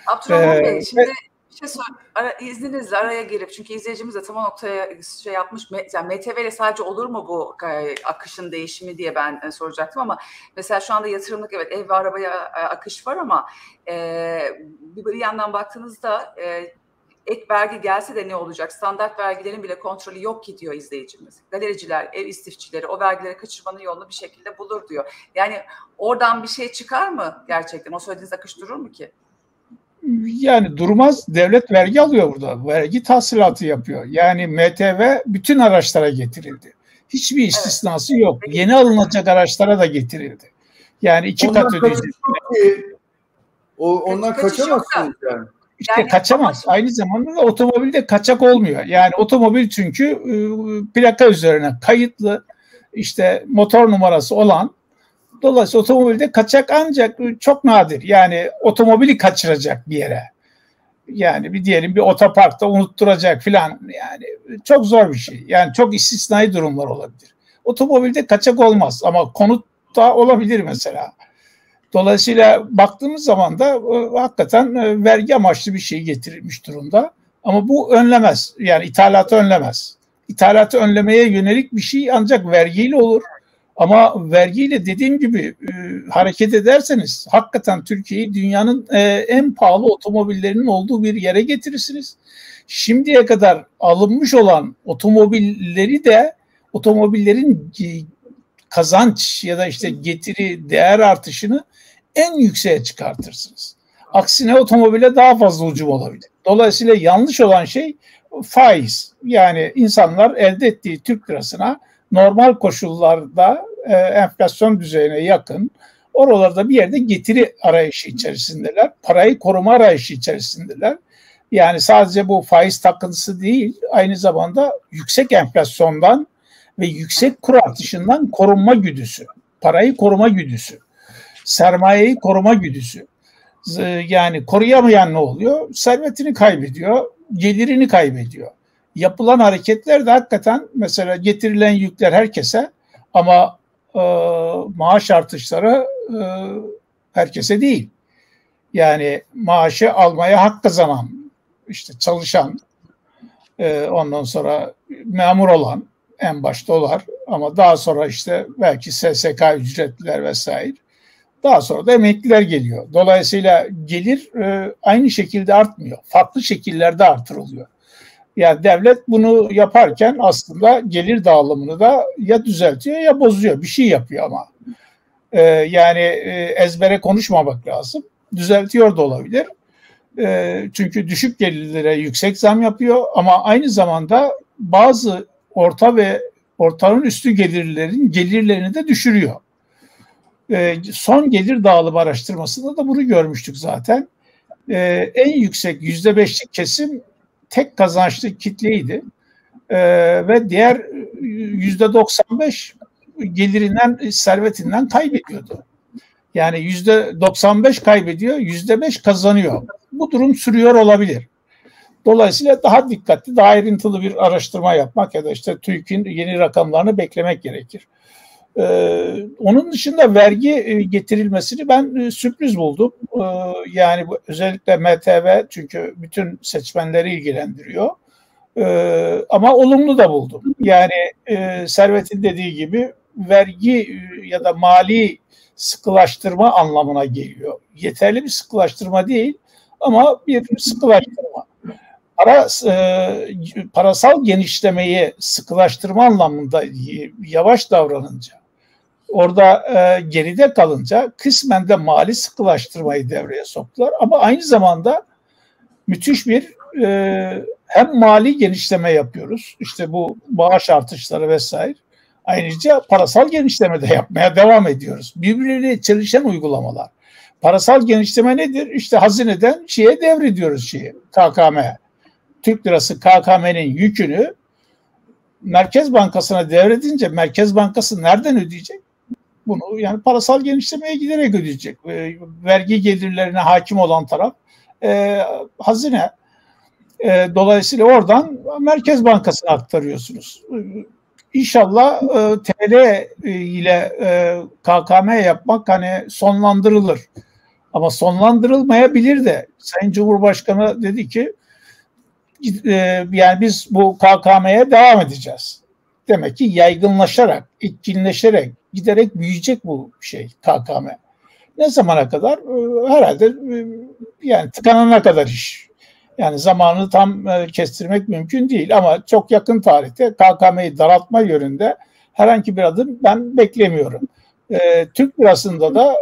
Abdurrahman ee, Bey şimdi bir şey sor, ara, izninizle araya girip çünkü izleyicimiz de tam o noktaya şey yapmış. Yani MTV ile sadece olur mu bu e, akışın değişimi diye ben e, soracaktım ama mesela şu anda yatırımlık evet ev ve arabaya e, akış var ama e, bir yandan baktığınızda e, ek vergi gelse de ne olacak? Standart vergilerin bile kontrolü yok ki diyor izleyicimiz. Galericiler, ev istifçileri o vergileri kaçırmanın yolunu bir şekilde bulur diyor. Yani oradan bir şey çıkar mı gerçekten? O söylediğiniz akış durur mu ki? Yani durmaz. Devlet vergi alıyor burada. Vergi tahsilatı yapıyor. Yani MTV bütün araçlara getirildi. Hiçbir istisnası evet. yok. Yeni alınacak araçlara da getirildi. Yani iki ondan kat ödeyecek. O, ondan kaçamazsınız yani. İşte yani, kaçamaz. Aynı zamanda da otomobilde kaçak olmuyor. Yani otomobil çünkü e, plaka üzerine kayıtlı işte motor numarası olan dolayısıyla otomobilde kaçak ancak çok nadir. Yani otomobili kaçıracak bir yere. Yani bir diyelim bir otoparkta unutturacak filan yani çok zor bir şey. Yani çok istisnai durumlar olabilir. Otomobilde kaçak olmaz ama konutta olabilir mesela. Dolayısıyla baktığımız zaman da e, hakikaten e, vergi amaçlı bir şey getirilmiş durumda. Ama bu önlemez. Yani ithalatı önlemez. İthalatı önlemeye yönelik bir şey ancak vergiyle olur. Ama vergiyle dediğim gibi e, hareket ederseniz hakikaten Türkiye'yi dünyanın e, en pahalı otomobillerinin olduğu bir yere getirirsiniz. Şimdiye kadar alınmış olan otomobilleri de otomobillerin kazanç ya da işte getiri değer artışını en yükseğe çıkartırsınız. Aksine otomobile daha fazla ucum olabilir. Dolayısıyla yanlış olan şey faiz. Yani insanlar elde ettiği Türk lirasına normal koşullarda e, enflasyon düzeyine yakın oralarda bir yerde getiri arayışı içerisindeler. Parayı koruma arayışı içerisindeler. Yani sadece bu faiz takıntısı değil, aynı zamanda yüksek enflasyondan ve yüksek kur artışından korunma güdüsü, parayı koruma güdüsü sermayeyi koruma güdüsü. Yani koruyamayan ne oluyor? Servetini kaybediyor, gelirini kaybediyor. Yapılan hareketler de hakikaten mesela getirilen yükler herkese ama e, maaş artışları e, herkese değil. Yani maaşı almaya hak kazanan, işte çalışan, e, ondan sonra memur olan en başta olar ama daha sonra işte belki SSK ücretliler vesaire daha sonra da emekliler geliyor. Dolayısıyla gelir e, aynı şekilde artmıyor. Farklı şekillerde artırılıyor. Yani devlet bunu yaparken aslında gelir dağılımını da ya düzeltiyor ya bozuyor. Bir şey yapıyor ama. E, yani e, ezbere konuşmamak lazım. Düzeltiyor da olabilir. E, çünkü düşük gelirlere yüksek zam yapıyor ama aynı zamanda bazı orta ve ortanın üstü gelirlerin gelirlerini de düşürüyor. Ee, son gelir dağılım araştırmasında da bunu görmüştük zaten. Ee, en yüksek yüzde beşlik kesim tek kazançlı kitleydi. Ee, ve diğer yüzde doksan beş gelirinden, servetinden kaybediyordu. Yani yüzde 95 kaybediyor, yüzde beş kazanıyor. Bu durum sürüyor olabilir. Dolayısıyla daha dikkatli, daha ayrıntılı bir araştırma yapmak ya da işte TÜİK'in yeni rakamlarını beklemek gerekir. Ee, onun dışında vergi e, getirilmesini ben e, sürpriz buldum. Ee, yani bu, özellikle MTV çünkü bütün seçmenleri ilgilendiriyor. Ee, ama olumlu da buldum. Yani e, Servet'in dediği gibi vergi e, ya da mali sıkılaştırma anlamına geliyor. Yeterli bir sıkılaştırma değil ama bir sıkılaştırma. Para, e, parasal genişlemeyi sıkılaştırma anlamında yavaş davranınca orada e, geride kalınca kısmen de mali sıkılaştırmayı devreye soktular. Ama aynı zamanda müthiş bir e, hem mali genişleme yapıyoruz. İşte bu bağış artışları vesaire. Ayrıca parasal genişleme de yapmaya devam ediyoruz. Birbirleriyle çalışan uygulamalar. Parasal genişleme nedir? İşte hazineden şeye devrediyoruz şeyi, KKM. Türk lirası KKM'nin yükünü Merkez Bankası'na devredince Merkez Bankası nereden ödeyecek? Bunu yani parasal genişlemeye giderek ödeyecek. E, vergi gelirlerine hakim olan taraf e, hazine. E, dolayısıyla oradan Merkez Bankası'na aktarıyorsunuz. İnşallah e, TL ile e, KKM yapmak hani sonlandırılır. Ama sonlandırılmayabilir de. Sayın Cumhurbaşkanı dedi ki e, yani biz bu KKM'ye devam edeceğiz. Demek ki yaygınlaşarak, etkinleşerek, giderek büyüyecek bu şey KKM. Ne zamana kadar? Ee, herhalde e, yani tıkanana kadar iş. Yani zamanını tam e, kestirmek mümkün değil ama çok yakın tarihte KKM'yi daraltma yönünde herhangi bir adım ben beklemiyorum. Ee, Türk lirasında da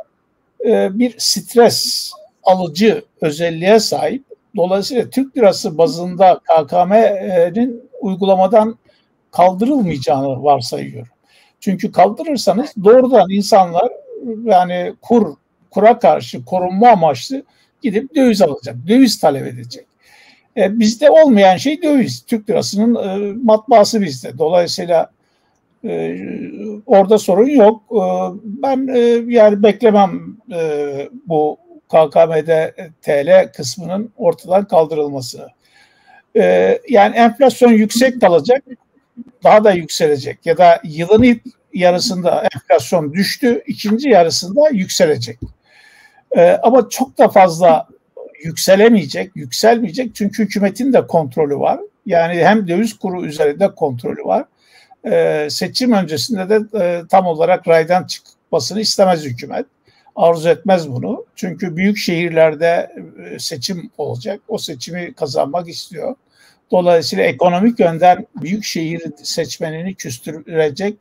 e, bir stres alıcı özelliğe sahip. Dolayısıyla Türk lirası bazında KKM'nin uygulamadan kaldırılmayacağını varsayıyorum. Çünkü kaldırırsanız doğrudan insanlar yani kur kura karşı korunma amaçlı gidip döviz alacak. Döviz talep edecek. E, bizde olmayan şey döviz. Türk lirasının e, matbaası bizde. Dolayısıyla e, orada sorun yok. E, ben e, yani beklemem e, bu KKM'de TL kısmının ortadan kaldırılması. E, yani enflasyon yüksek kalacak, daha da yükselecek ya da yılın ilk yarısında enflasyon düştü, ikinci yarısında yükselecek. E, ama çok da fazla yükselemeyecek, yükselmeyecek çünkü hükümetin de kontrolü var. Yani hem döviz kuru üzerinde kontrolü var. E, seçim öncesinde de e, tam olarak raydan çıkmasını istemez hükümet. Arzu etmez bunu. Çünkü büyük şehirlerde e, seçim olacak. O seçimi kazanmak istiyor. Dolayısıyla ekonomik yönden büyük şehir seçmenini küstürecek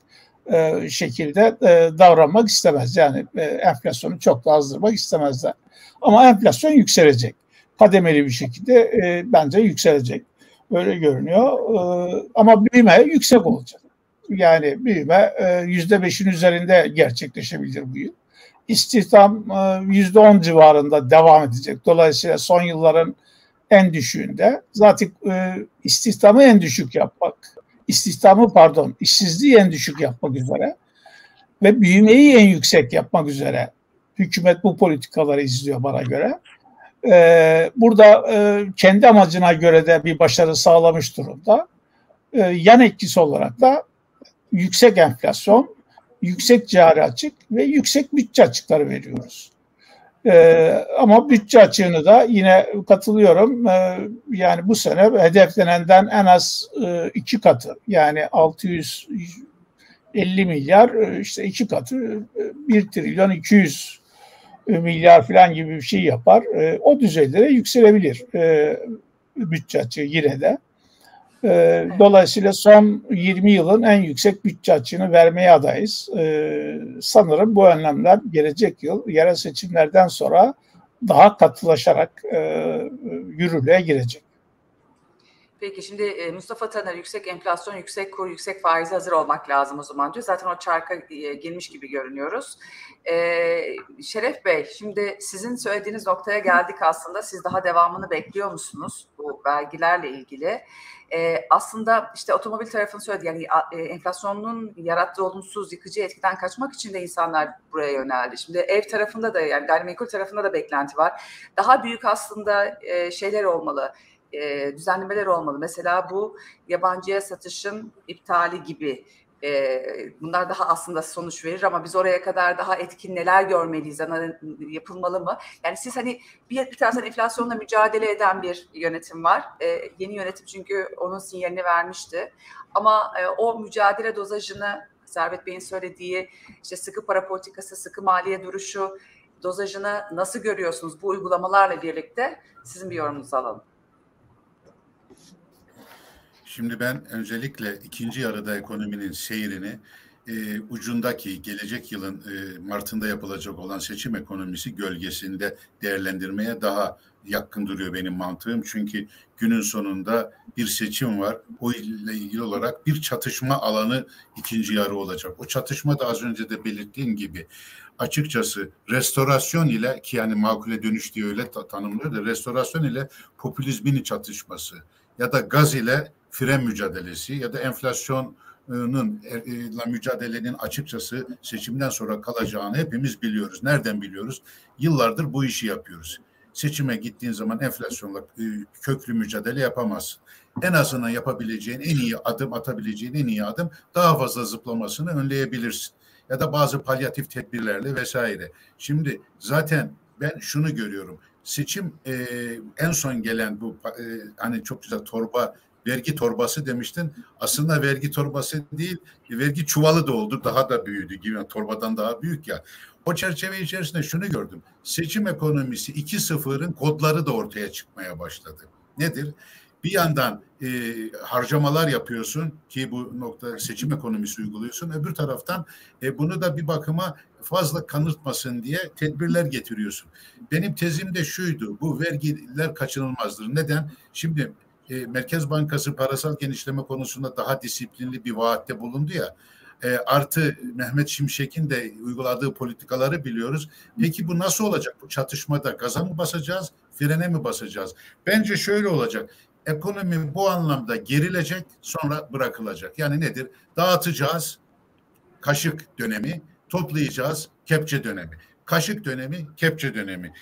e, şekilde e, davranmak istemez. Yani e, enflasyonu çok da azdırmak istemezler. Ama enflasyon yükselecek. Kademeli bir şekilde e, bence yükselecek. Öyle görünüyor. E, ama büyüme yüksek olacak. Yani büyüme e, yüzde beşin üzerinde gerçekleşebilir bu yıl. İstihdam e, yüzde on civarında devam edecek. Dolayısıyla son yılların en düşüğünde zaten e, istihdamı en düşük yapmak, istihdamı pardon işsizliği en düşük yapmak üzere ve büyümeyi en yüksek yapmak üzere hükümet bu politikaları izliyor bana göre. Ee, burada e, kendi amacına göre de bir başarı sağlamış durumda. Ee, yan etkisi olarak da yüksek enflasyon, yüksek cari açık ve yüksek bütçe açıkları veriyoruz. Ee, ama bütçe açığını da yine katılıyorum. Ee, yani bu sene hedeflenenden en az e, iki katı yani 650 milyar e, işte iki katı 1 e, trilyon 200 milyar falan gibi bir şey yapar. E, o düzeylere yükselebilir e, bütçe açığı yine de. E, dolayısıyla son 20 yılın en yüksek bütçe açığını vermeye adayız. E, sanırım bu önlemler gelecek yıl yerel seçimlerden sonra daha katılaşarak e, yürürlüğe girecek. Peki şimdi e, Mustafa Taner yüksek enflasyon, yüksek kur, yüksek faize hazır olmak lazım o zaman diyor. Zaten o çarka e, girmiş gibi görünüyoruz. Ee, Şeref Bey şimdi sizin söylediğiniz noktaya geldik aslında. Siz daha devamını bekliyor musunuz bu vergilerle ilgili? Ee, aslında işte otomobil tarafını söyledi yani e, enflasyonun yarattığı olumsuz yıkıcı etkiden kaçmak için de insanlar buraya yöneldi. Şimdi ev tarafında da yani gayrimenkul tarafında da beklenti var. Daha büyük aslında e, şeyler olmalı e, düzenlemeler olmalı. Mesela bu yabancıya satışın iptali gibi e, bunlar daha aslında sonuç verir ama biz oraya kadar daha etkin neler görmeliyiz, yapılmalı mı? Yani siz hani bir, bir taraftan enflasyonla mücadele eden bir yönetim var. E, yeni yönetim çünkü onun sinyalini vermişti. Ama e, o mücadele dozajını Servet Bey'in söylediği işte sıkı para politikası, sıkı maliye duruşu dozajını nasıl görüyorsunuz bu uygulamalarla birlikte? Sizin bir yorumunuzu alalım. Şimdi ben öncelikle ikinci yarıda ekonominin seyrini e, ucundaki gelecek yılın e, Mart'ında yapılacak olan seçim ekonomisi gölgesinde değerlendirmeye daha yakın duruyor benim mantığım. Çünkü günün sonunda bir seçim var. O ile ilgili olarak bir çatışma alanı ikinci yarı olacak. O çatışma da az önce de belirttiğim gibi açıkçası restorasyon ile ki yani makule dönüş diye öyle tanımlıyor da restorasyon ile popülizmin çatışması ya da gaz ile fren mücadelesi ya da enflasyonun e, mücadelenin açıkçası seçimden sonra kalacağını hepimiz biliyoruz. Nereden biliyoruz? Yıllardır bu işi yapıyoruz. Seçime gittiğin zaman enflasyonla e, köklü mücadele yapamazsın. En azından yapabileceğin en iyi adım, atabileceğin en iyi adım daha fazla zıplamasını önleyebilirsin. Ya da bazı palyatif tedbirlerle vesaire. Şimdi zaten ben şunu görüyorum. Seçim e, en son gelen bu e, hani çok güzel torba vergi torbası demiştin. Aslında vergi torbası değil, vergi çuvalı da oldu. Daha da büyüdü gibi. torbadan daha büyük ya. O çerçeve içerisinde şunu gördüm. Seçim ekonomisi 2.0'ın kodları da ortaya çıkmaya başladı. Nedir? Bir yandan e, harcamalar yapıyorsun ki bu nokta seçim ekonomisi uyguluyorsun. Öbür taraftan e, bunu da bir bakıma fazla kanırtmasın diye tedbirler getiriyorsun. Benim tezim de şuydu. Bu vergiler kaçınılmazdır. Neden? Şimdi e, Merkez Bankası parasal genişleme konusunda daha disiplinli bir vaatte bulundu ya. E, artı Mehmet Şimşek'in de uyguladığı politikaları biliyoruz. Peki bu nasıl olacak bu çatışmada? Gaza mı basacağız, frene mi basacağız? Bence şöyle olacak. Ekonomi bu anlamda gerilecek, sonra bırakılacak. Yani nedir? Dağıtacağız, kaşık dönemi, toplayacağız, kepçe dönemi kaşık dönemi, kepçe dönemi.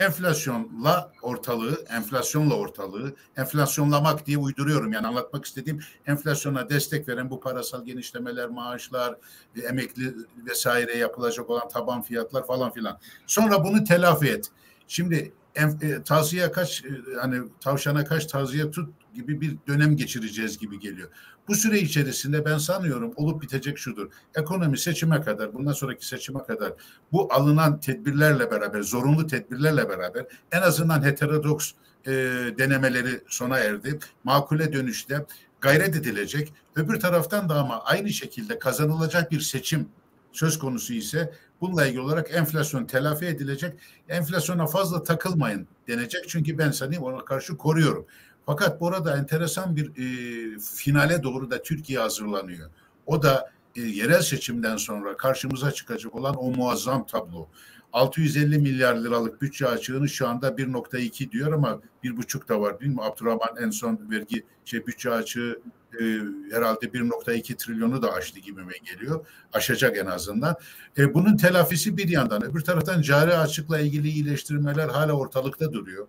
Enflasyonla ortalığı, enflasyonla ortalığı, enflasyonlamak diye uyduruyorum. Yani anlatmak istediğim enflasyona destek veren bu parasal genişlemeler, maaşlar, e, emekli vesaire yapılacak olan taban fiyatlar falan filan. Sonra bunu telafi et. Şimdi e, tavsiye kaç e, hani tavşana kaç tavsiye tut gibi bir dönem geçireceğiz gibi geliyor. Bu süre içerisinde ben sanıyorum olup bitecek şudur. Ekonomi seçime kadar, bundan sonraki seçime kadar bu alınan tedbirlerle beraber, zorunlu tedbirlerle beraber en azından heterodoks e, denemeleri sona erdi. Makule dönüşte gayret edilecek. Öbür taraftan da ama aynı şekilde kazanılacak bir seçim söz konusu ise bununla ilgili olarak enflasyon telafi edilecek. Enflasyona fazla takılmayın denecek. Çünkü ben seni ona karşı koruyorum. Fakat burada enteresan bir e, finale doğru da Türkiye hazırlanıyor. O da e, yerel seçimden sonra karşımıza çıkacak olan o muazzam tablo. 650 milyar liralık bütçe açığını şu anda 1.2 diyor ama bir buçuk da var değil mi? Abdurrahman en son vergi şey bütçe açığı e, herhalde 1.2 trilyonu da aştı gibime geliyor. Aşacak en azından. E, bunun telafisi bir yandan. Öbür taraftan cari açıkla ilgili iyileştirmeler hala ortalıkta duruyor.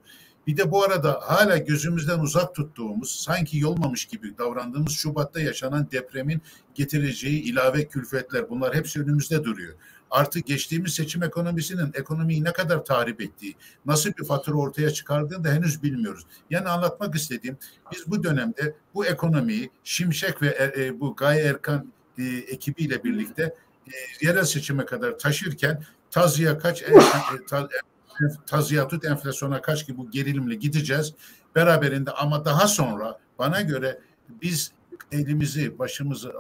Bir de bu arada hala gözümüzden uzak tuttuğumuz, sanki yolmamış gibi davrandığımız Şubat'ta yaşanan depremin getireceği ilave külfetler bunlar hepsi önümüzde duruyor. Artık geçtiğimiz seçim ekonomisinin ekonomiyi ne kadar tahrip ettiği, nasıl bir fatura ortaya çıkardığını da henüz bilmiyoruz. Yani anlatmak istediğim biz bu dönemde bu ekonomiyi Şimşek ve e, e bu Gaye Erkan e, ekibiyle birlikte e, yerel seçime kadar taşırken Tazıya kaç e, e, taziyatut enflasyona kaç ki bu gerilimle gideceğiz beraberinde ama daha sonra bana göre biz elimizi başımızı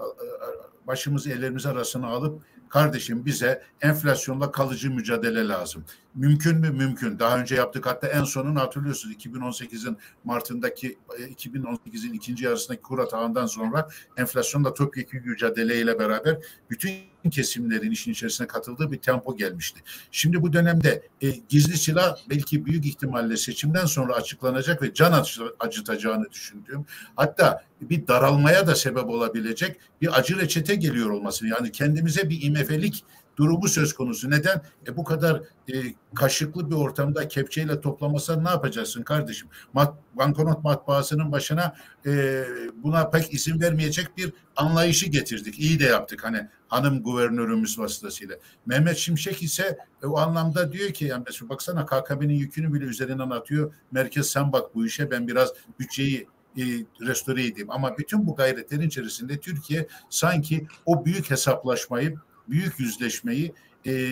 başımızı ellerimiz arasına alıp kardeşim bize enflasyonla kalıcı mücadele lazım. Mümkün mü? Mümkün. Daha önce yaptık. Hatta en sonunu hatırlıyorsunuz. 2018'in Mart'ındaki 2018'in e, ikinci yarısındaki kur atağından sonra enflasyonla topyekun mücadeleyle beraber bütün kesimlerin işin içerisine katıldığı bir tempo gelmişti. Şimdi bu dönemde e, gizli silah belki büyük ihtimalle seçimden sonra açıklanacak ve can acıtacağını düşündüğüm hatta bir daralmaya da sebep olabilecek bir acı reçete geliyor olmasını yani kendimize bir imefelik durumu söz konusu. Neden? E bu kadar e, kaşıklı bir ortamda kepçeyle toplamasan ne yapacaksın kardeşim? Mat, banknot matbaasının başına e, buna pek izin vermeyecek bir anlayışı getirdik. İyi de yaptık hani hanım guvernörümüz vasıtasıyla. Mehmet Şimşek ise e, o anlamda diyor ki yani mesela baksana KKB'nin yükünü bile üzerinden atıyor. Merkez sen bak bu işe ben biraz bütçeyi e, restore edeyim. Ama bütün bu gayretlerin içerisinde Türkiye sanki o büyük hesaplaşmayı büyük yüzleşmeyi e,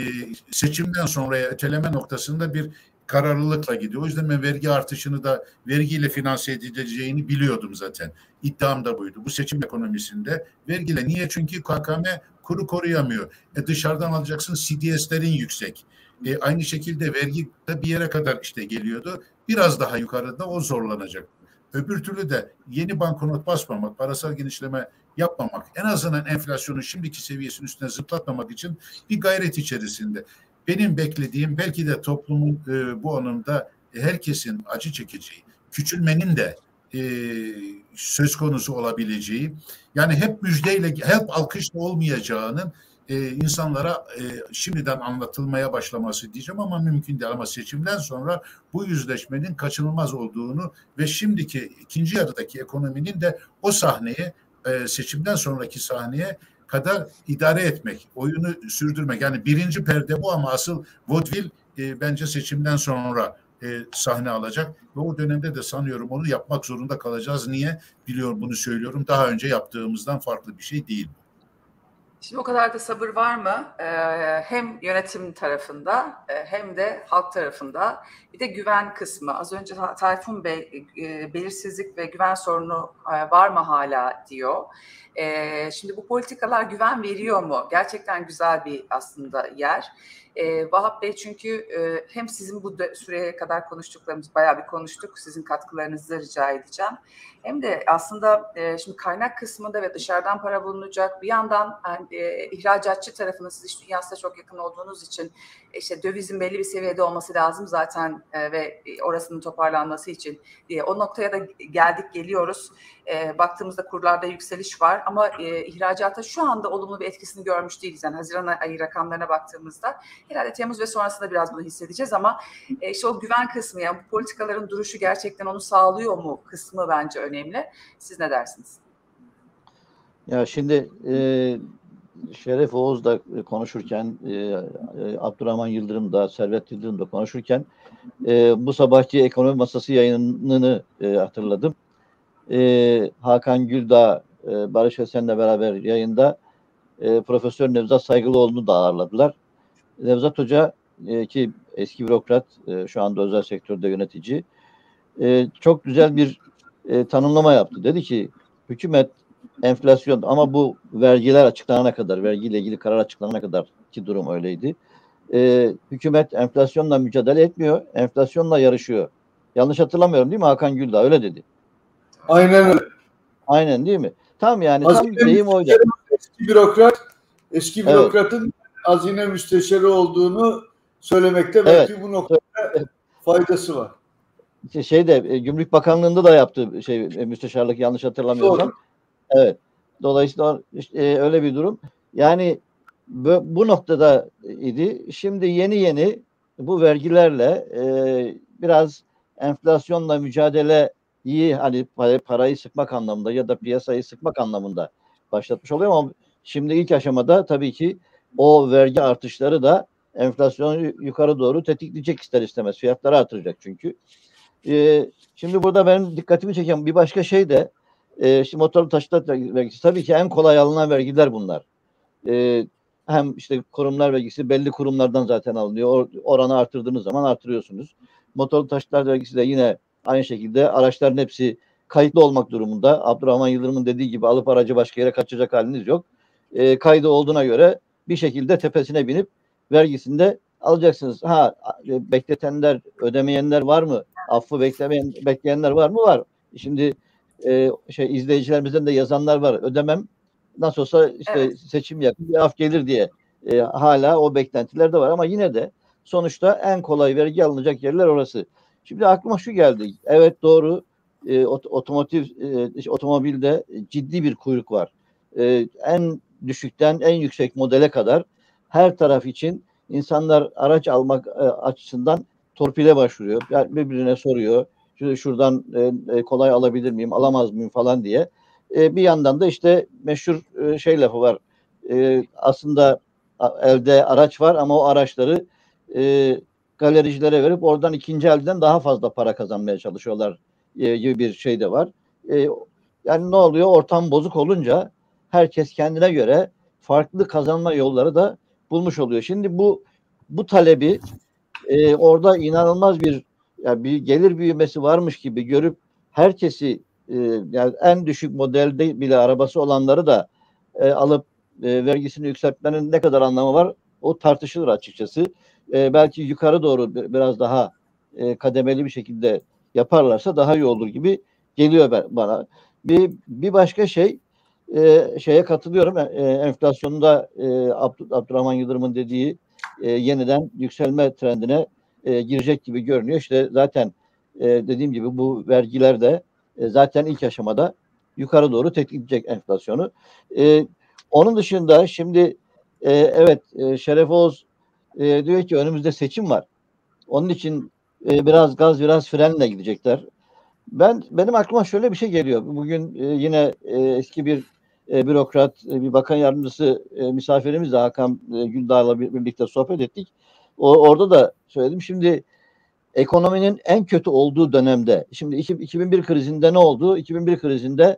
seçimden sonraya öteleme noktasında bir kararlılıkla gidiyor. O yüzden ben vergi artışını da vergiyle finanse edileceğini biliyordum zaten. İddiam da buydu. Bu seçim ekonomisinde vergiyle. Niye? Çünkü KKM kuru koruyamıyor. E dışarıdan alacaksın CDS'lerin yüksek. E aynı şekilde vergi de bir yere kadar işte geliyordu. Biraz daha yukarıda o zorlanacak. Öbür türlü de yeni banknot basmamak, parasal genişleme yapmamak, en azından enflasyonu şimdiki seviyesinin üstüne zıplatmamak için bir gayret içerisinde. Benim beklediğim belki de toplumun e, bu anlamda herkesin acı çekeceği, küçülmenin de e, söz konusu olabileceği, yani hep müjdeyle, hep alkışla olmayacağının e, insanlara e, şimdiden anlatılmaya başlaması diyeceğim ama mümkün değil. Ama seçimden sonra bu yüzleşmenin kaçınılmaz olduğunu ve şimdiki ikinci yarıdaki ekonominin de o sahneye e, seçimden sonraki sahneye kadar idare etmek, oyunu sürdürmek. Yani birinci perde bu ama asıl vaudeville e, bence seçimden sonra e, sahne alacak ve o dönemde de sanıyorum onu yapmak zorunda kalacağız. Niye? Biliyorum bunu söylüyorum. Daha önce yaptığımızdan farklı bir şey değil. Şimdi o kadar da sabır var mı? Ee, hem yönetim tarafında e, hem de halk tarafında. Bir de güven kısmı. Az önce Tayfun Bey e, belirsizlik ve güven sorunu e, var mı hala diyor. E, şimdi bu politikalar güven veriyor mu? Gerçekten güzel bir aslında yer. E, Vahap Bey çünkü e, hem sizin bu süreye kadar konuştuklarımız bayağı bir konuştuk. Sizin katkılarınızı rica edeceğim. Hem de aslında e, şimdi kaynak kısmında ve dışarıdan para bulunacak. Bir yandan yani e, ihracatçı tarafının siz iş dünyasına çok yakın olduğunuz için işte dövizin belli bir seviyede olması lazım zaten e, ve orasının toparlanması için diye o noktaya da geldik geliyoruz. E, baktığımızda kurlarda yükseliş var ama e, ihracata şu anda olumlu bir etkisini görmüş değiliz. Yani Haziran ayı rakamlarına baktığımızda herhalde Temmuz ve sonrasında biraz bunu hissedeceğiz ama e, işte o güven kısmı yani bu politikaların duruşu gerçekten onu sağlıyor mu kısmı bence önemli. Siz ne dersiniz? Ya şimdi e, Şeref Oğuz da konuşurken, e, Abdurrahman Yıldırım da, Servet Yıldırım da konuşurken e, bu sabahki ekonomi masası yayınını e, hatırladım. E, Hakan Güldağ, e, Barış Esen'le beraber yayında e, Profesör Nevzat Saygılıoğlu'nu da ağırladılar. Nevzat Hoca e, ki eski bürokrat, e, şu anda özel sektörde yönetici, e, çok güzel bir e, tanımlama yaptı. Dedi ki hükümet enflasyon ama bu vergiler açıklanana kadar, vergiyle ilgili karar açıklanana kadar ki durum öyleydi. E, hükümet enflasyonla mücadele etmiyor, enflasyonla yarışıyor. Yanlış hatırlamıyorum değil mi Hakan Güldağ öyle dedi. Aynen öyle. Aynen değil mi? Tam yani tam deyim oydu. Eski bürokrat, eski bürokratın evet. hazine müsteşarı olduğunu söylemekte belki evet. bu noktada evet. faydası var. Şeyde e, Gümrük Bakanlığı'nda da yaptı şey e, müsteşarlık yanlış hatırlamıyorsam. Doğru. Evet. Dolayısıyla e, öyle bir durum. Yani bu, bu noktada idi. Şimdi yeni yeni bu vergilerle e, biraz enflasyonla mücadeleyi hani parayı sıkmak anlamında ya da piyasayı sıkmak anlamında başlatmış oluyor ama şimdi ilk aşamada tabii ki o vergi artışları da enflasyonu yukarı doğru tetikleyecek ister istemez. Fiyatları artıracak çünkü. Ee, şimdi burada benim dikkatimi çeken bir başka şey de e, şimdi motorlu taşıtlar vergisi tabii ki en kolay alınan vergiler bunlar. E, hem işte kurumlar vergisi belli kurumlardan zaten alınıyor. Or, oranı artırdığınız zaman artırıyorsunuz. Motorlu taşıtlar vergisi de yine aynı şekilde araçların hepsi kayıtlı olmak durumunda. Abdurrahman Yıldırım'ın dediği gibi alıp aracı başka yere kaçacak haliniz yok. E, kaydı olduğuna göre bir şekilde tepesine binip vergisinde alacaksınız. Ha bekletenler, ödemeyenler var mı? Affı beklemeyen, bekleyenler var mı? Var. Şimdi e, şey izleyicilerimizden de yazanlar var. Ödemem nasıl olsa işte evet. seçim yakın bir af gelir diye e, hala o beklentiler de var ama yine de sonuçta en kolay vergi alınacak yerler orası. Şimdi aklıma şu geldi. Evet doğru e, otomotiv e, otomobilde ciddi bir kuyruk var. E, en düşükten en yüksek modele kadar her taraf için insanlar araç almak e, açısından torpile başvuruyor. Yani birbirine soruyor şuradan e, e, kolay alabilir miyim, alamaz mıyım falan diye. E, bir yandan da işte meşhur şey lafı var. Aslında elde araç var ama o araçları e, galericilere verip oradan ikinci elden daha fazla para kazanmaya çalışıyorlar gibi bir şey de var. Yani ne oluyor? Ortam bozuk olunca herkes kendine göre farklı kazanma yolları da bulmuş oluyor. Şimdi bu bu talebi e, orada inanılmaz bir yani bir gelir büyümesi varmış gibi görüp herkesi e, yani en düşük modelde bile arabası olanları da e, alıp e, vergisini yükseltmenin ne kadar anlamı var o tartışılır açıkçası. E, belki yukarı doğru biraz daha e, kademeli bir şekilde yaparlarsa daha iyi olur gibi geliyor bana. Bir, bir başka şey e, şeye katılıyorum. E, enflasyonda e, Abd Abdurrahman Yıldırım'ın dediği e, yeniden yükselme trendine e, girecek gibi görünüyor. İşte zaten e, dediğim gibi bu vergiler de e, zaten ilk aşamada yukarı doğru tetikleyecek enflasyonu. E, onun dışında şimdi e, evet e, Şeref Oğuz e, diyor ki önümüzde seçim var. Onun için e, biraz gaz biraz frenle gidecekler. Ben benim aklıma şöyle bir şey geliyor. Bugün e, yine e, eski bir e, bürokrat, e, bir bakan yardımcısı e, misafirimiz de Hakan e, Güldağ'la birlikte sohbet ettik. O, orada da söyledim. Şimdi ekonominin en kötü olduğu dönemde, şimdi 2001 krizinde ne oldu? 2001 krizinde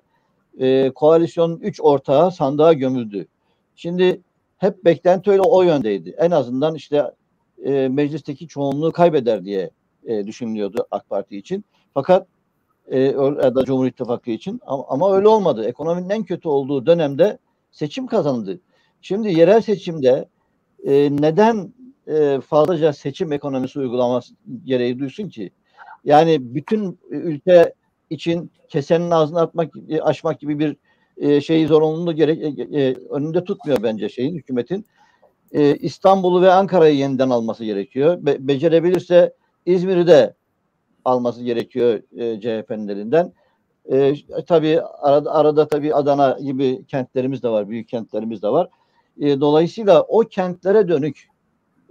e, koalisyon 3 ortağı sandığa gömüldü. Şimdi hep beklenti öyle o yöndeydi. En azından işte e, meclisteki çoğunluğu kaybeder diye e, düşünülüyordu AK Parti için. Fakat e, ya da Cumhur İttifakı için ama, ama öyle olmadı. Ekonominin en kötü olduğu dönemde seçim kazandı. Şimdi yerel seçimde e, neden e, fazlaca seçim ekonomisi uygulaması gereği duysun ki yani bütün ülke için kesenin ağzını atmak açmak gibi bir e, şeyi zorunluluğu gerek e, e, önünde tutmuyor bence şeyin hükümetin. E, İstanbul'u ve Ankara'yı yeniden alması gerekiyor. Be, becerebilirse İzmir'i de alması gerekiyor e, CHP'nin elinden. E, tabii arada, arada tabii Adana gibi kentlerimiz de var, büyük kentlerimiz de var. E, dolayısıyla o kentlere dönük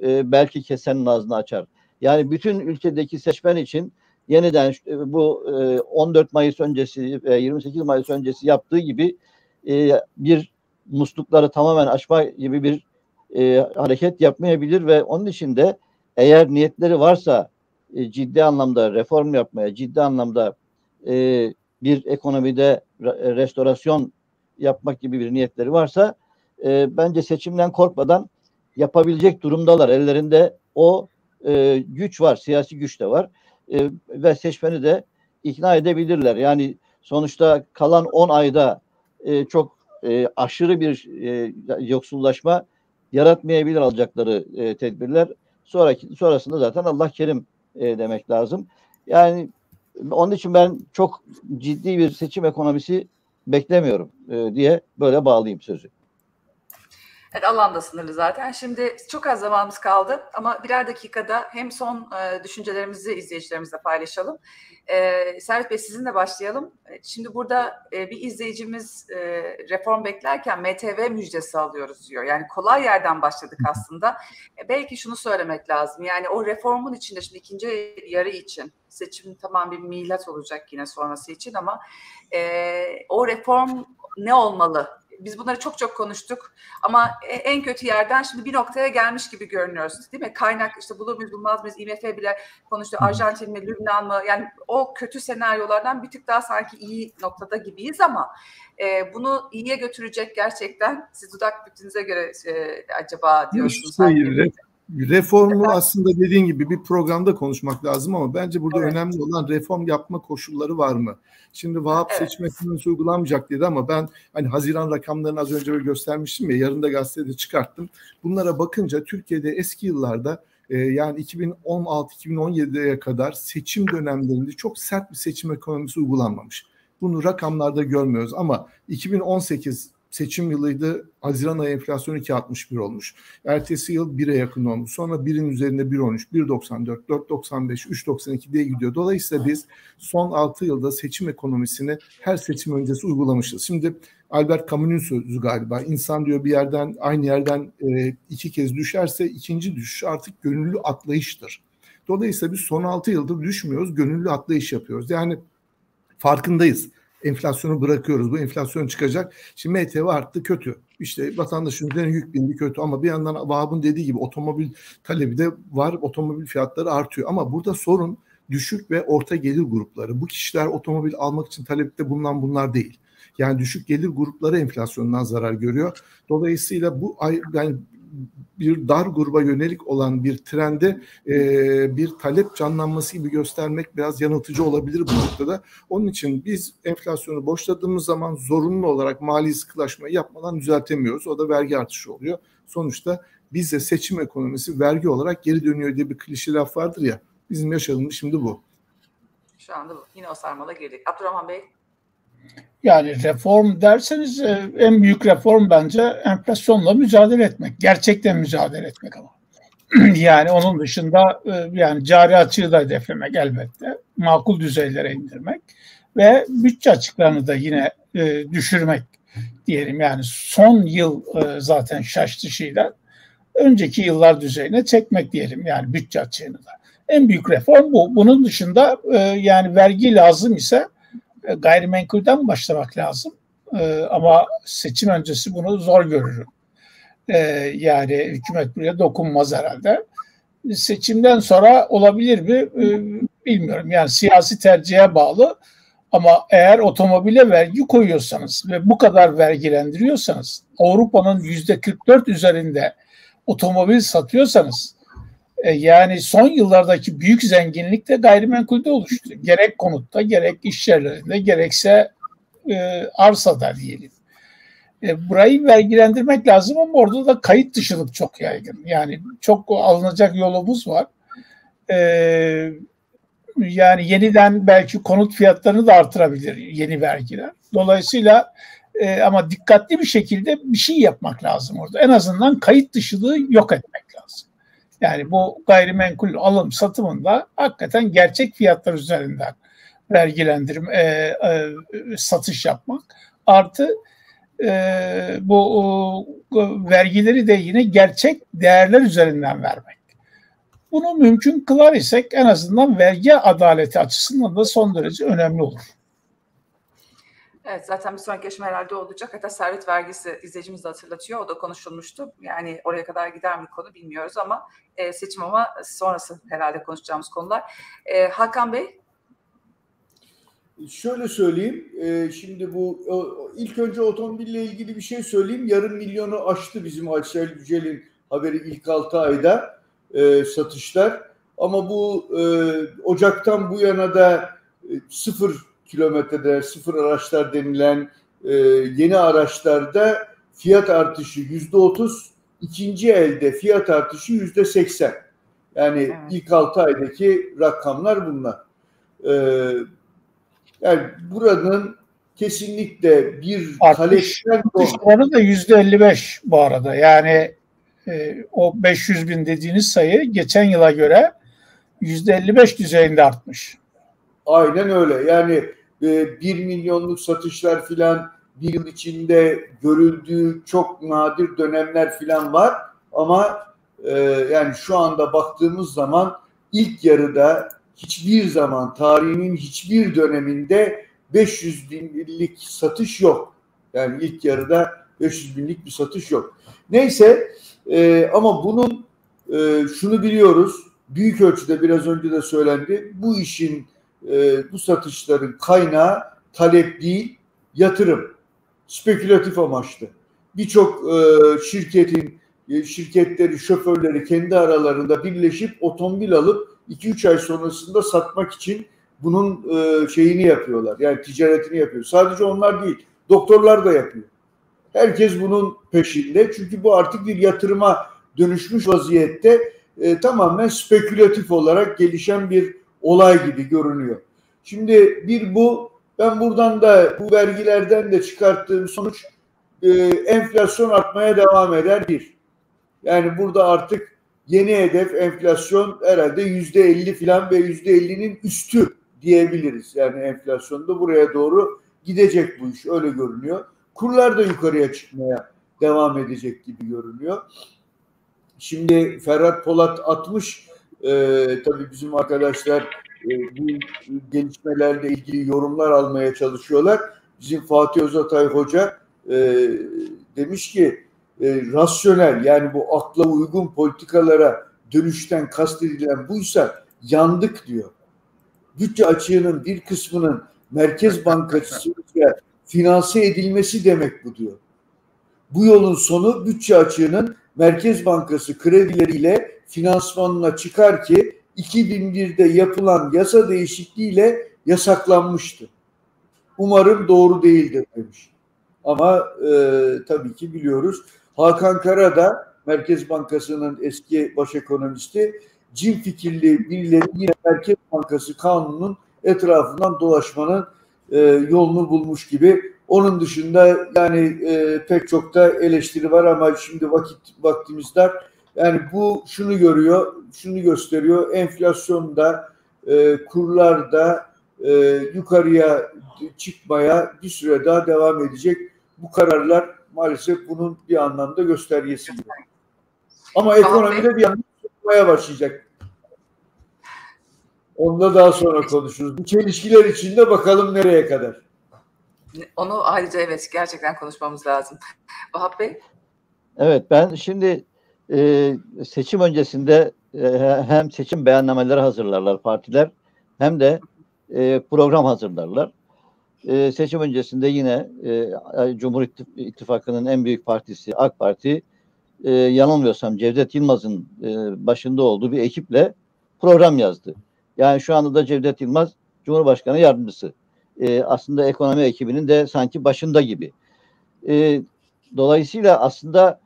e, belki kesenin ağzını açar. Yani bütün ülkedeki seçmen için yeniden e, bu e, 14 Mayıs öncesi ve 28 Mayıs öncesi yaptığı gibi e, bir muslukları tamamen açma gibi bir e, hareket yapmayabilir ve onun için de eğer niyetleri varsa e, ciddi anlamda reform yapmaya, ciddi anlamda e, bir ekonomide re, restorasyon yapmak gibi bir niyetleri varsa e, bence seçimden korkmadan yapabilecek durumdalar. Ellerinde o e, güç var, siyasi güç de var e, ve seçmeni de ikna edebilirler. Yani sonuçta kalan 10 ayda e, çok e, aşırı bir e, yoksullaşma yaratmayabilir alacakları e, tedbirler. Sonraki sonrasında zaten Allah kerim e, demek lazım. Yani onun için ben çok ciddi bir seçim ekonomisi beklemiyorum e, diye böyle bağlayayım sözü. Evet alan da sınırlı zaten. Şimdi çok az zamanımız kaldı ama birer dakikada hem son e, düşüncelerimizi izleyicilerimizle paylaşalım. E, Servet Bey sizinle başlayalım. E, şimdi burada e, bir izleyicimiz e, reform beklerken MTV müjdesi alıyoruz diyor. Yani kolay yerden başladık aslında. E, belki şunu söylemek lazım. Yani o reformun içinde şimdi ikinci yarı için seçim tamam bir milat olacak yine sonrası için ama e, o reform ne olmalı biz bunları çok çok konuştuk. Ama e, en kötü yerden şimdi bir noktaya gelmiş gibi görünüyoruz değil mi? Kaynak işte bulur muyuz bulmaz mıyız? IMF bile konuştu. Arjantin mi Lübnan mı? Yani o kötü senaryolardan bir tık daha sanki iyi noktada gibiyiz ama e, bunu iyiye götürecek gerçekten siz dudak bütünüze göre e, acaba diyorsunuz. Hayır, Reformu aslında dediğin gibi bir programda konuşmak lazım ama bence burada evet. önemli olan reform yapma koşulları var mı? Şimdi Vahap evet. seçim ekonomisi uygulanmayacak dedi ama ben hani Haziran rakamlarını az önce göstermiştim ya yarın da gazetede çıkarttım. Bunlara bakınca Türkiye'de eski yıllarda e, yani 2016-2017'ye kadar seçim dönemlerinde çok sert bir seçim ekonomisi uygulanmamış. Bunu rakamlarda görmüyoruz ama 2018 seçim yılıydı. Haziran ayı enflasyon 2.61 olmuş. Ertesi yıl 1'e yakın olmuş. Sonra 1'in üzerinde 1.13, 1.94, 4.95, 3.92 diye gidiyor. Dolayısıyla biz son 6 yılda seçim ekonomisini her seçim öncesi uygulamışız. Şimdi Albert Camus'un sözü galiba. İnsan diyor bir yerden aynı yerden e, iki kez düşerse ikinci düşüş artık gönüllü atlayıştır. Dolayısıyla biz son 6 yıldır düşmüyoruz, gönüllü atlayış yapıyoruz. Yani farkındayız enflasyonu bırakıyoruz. Bu enflasyon çıkacak. Şimdi MTV arttı kötü. İşte vatandaşın üzerine yük bindi kötü ama bir yandan Vahap'ın dediği gibi otomobil talebi de var. Otomobil fiyatları artıyor ama burada sorun düşük ve orta gelir grupları. Bu kişiler otomobil almak için talepte bulunan bunlar değil. Yani düşük gelir grupları enflasyondan zarar görüyor. Dolayısıyla bu ay yani bir dar gruba yönelik olan bir trende e, bir talep canlanması gibi göstermek biraz yanıltıcı olabilir bu noktada. Onun için biz enflasyonu boşladığımız zaman zorunlu olarak mali sıkılaşmayı yapmadan düzeltemiyoruz. O da vergi artışı oluyor. Sonuçta bizde seçim ekonomisi vergi olarak geri dönüyor diye bir klişe laf vardır ya. Bizim yaşadığımız şimdi bu. Şu anda yine o sarmala girdik. Abdurrahman Bey yani reform derseniz e, en büyük reform bence enflasyonla mücadele etmek. Gerçekten mücadele etmek ama. yani onun dışında e, yani cari açığı da hedeflemek elbette. Makul düzeylere indirmek ve bütçe açıklarını da yine e, düşürmek diyelim. Yani son yıl zaten şaştı şeyler. Önceki yıllar düzeyine çekmek diyelim yani bütçe açığını da. En büyük reform bu. Bunun dışında yani vergi lazım ise gayrimenkulden başlamak lazım. E, ama seçim öncesi bunu zor görürüm. E, yani hükümet buraya dokunmaz herhalde. Seçimden sonra olabilir mi e, bilmiyorum. Yani siyasi tercihe bağlı. Ama eğer otomobile vergi koyuyorsanız ve bu kadar vergilendiriyorsanız Avrupa'nın yüzde 44 üzerinde otomobil satıyorsanız e, yani son yıllardaki büyük zenginlik de gayrimenkulde oluştu. Gerek konutta, gerek iş yerlerinde, gerekse e, arsada diyelim. E, burayı vergilendirmek lazım ama orada da kayıt dışılık çok yaygın. Yani çok alınacak yolumuz var. E, yani yeniden belki konut fiyatlarını da artırabilir yeni vergiler. Dolayısıyla E, ama dikkatli bir şekilde bir şey yapmak lazım orada. En azından kayıt dışılığı yok etmek lazım. Yani bu gayrimenkul alım satımında hakikaten gerçek fiyatlar üzerinden vergilendirme, e, e, satış yapmak artı e, bu o, vergileri de yine gerçek değerler üzerinden vermek. Bunu mümkün kılar isek en azından vergi adaleti açısından da son derece önemli olur. Evet zaten bir sonraki yaşam herhalde olacak. Hatta servet vergisi izleyicimiz de hatırlatıyor. O da konuşulmuştu. Yani oraya kadar gider mi konu bilmiyoruz ama e, seçim ama sonrası herhalde konuşacağımız konular. E, Hakan Bey? Şöyle söyleyeyim. E, şimdi bu ilk önce otomobille ilgili bir şey söyleyeyim. Yarım milyonu aştı bizim Aysel Yücel'in haberi ilk 6 ayda e, satışlar. Ama bu e, Ocak'tan bu yana da e, sıfır kilometrede sıfır araçlar denilen e, yeni araçlarda fiyat artışı yüzde otuz, ikinci elde fiyat artışı yüzde seksen. Yani evet. ilk altı aydaki rakamlar bunlar. Ee, yani buranın kesinlikle bir talepten oranı da yüzde elli beş bu arada. Yani e, o 500 bin dediğiniz sayı geçen yıla göre yüzde elli beş düzeyinde artmış. Aynen öyle. Yani e, 1 milyonluk satışlar filan bir yıl içinde görüldüğü çok nadir dönemler filan var ama e, yani şu anda baktığımız zaman ilk yarıda hiçbir zaman tarihinin hiçbir döneminde 500 binlik satış yok. Yani ilk yarıda 500 binlik bir satış yok. Neyse e, ama bunun e, şunu biliyoruz büyük ölçüde biraz önce de söylendi bu işin e, bu satışların kaynağı talep değil, yatırım. Spekülatif amaçlı. Birçok e, şirketin e, şirketleri, şoförleri kendi aralarında birleşip otomobil alıp 2-3 ay sonrasında satmak için bunun e, şeyini yapıyorlar. Yani ticaretini yapıyor. Sadece onlar değil, doktorlar da yapıyor. Herkes bunun peşinde. Çünkü bu artık bir yatırıma dönüşmüş vaziyette e, tamamen spekülatif olarak gelişen bir olay gibi görünüyor. Şimdi bir bu ben buradan da bu vergilerden de çıkarttığım sonuç e, enflasyon artmaya devam eder bir. Yani burada artık yeni hedef enflasyon herhalde yüzde elli filan ve yüzde ellinin üstü diyebiliriz. Yani enflasyonda buraya doğru gidecek bu iş öyle görünüyor. Kurlar da yukarıya çıkmaya devam edecek gibi görünüyor. Şimdi Ferhat Polat 60 e, tabii bizim arkadaşlar e, bu gelişmelerle ilgili yorumlar almaya çalışıyorlar. Bizim Fatih Özatay Hoca e, demiş ki e, rasyonel yani bu akla uygun politikalara dönüşten kastedilen buysa yandık diyor. Bütçe açığının bir kısmının Merkez Bankası finanse edilmesi demek bu diyor. Bu yolun sonu bütçe açığının Merkez Bankası kredileriyle finansmanına çıkar ki 2001'de yapılan yasa değişikliğiyle yasaklanmıştı. Umarım doğru değildir demiş. Ama e, tabii ki biliyoruz. Hakan Kara da Merkez Bankası'nın eski baş ekonomisti cin fikirli birileri yine Merkez Bankası kanunun etrafından dolaşmanın e, yolunu bulmuş gibi. Onun dışında yani e, pek çok da eleştiri var ama şimdi vakit vaktimiz dar. Yani bu şunu görüyor, şunu gösteriyor. Enflasyonda, e, kurlarda e, yukarıya çıkmaya bir süre daha devam edecek. Bu kararlar maalesef bunun bir anlamda göstergesi. Ama ekonomide bir anda çıkmaya başlayacak. Onunla daha sonra konuşuruz. Bu çelişkiler içinde bakalım nereye kadar. Onu ayrıca evet gerçekten konuşmamız lazım. Vahap Bey? Evet ben şimdi e, seçim öncesinde e, hem seçim beyannameleri hazırlarlar partiler hem de e, program hazırlarlar. E, seçim öncesinde yine e, Cumhur İttifakı'nın en büyük partisi AK Parti e, yanılmıyorsam Cevdet Yılmaz'ın e, başında olduğu bir ekiple program yazdı. Yani şu anda da Cevdet Yılmaz Cumhurbaşkanı yardımcısı. E, aslında ekonomi ekibinin de sanki başında gibi. E, dolayısıyla aslında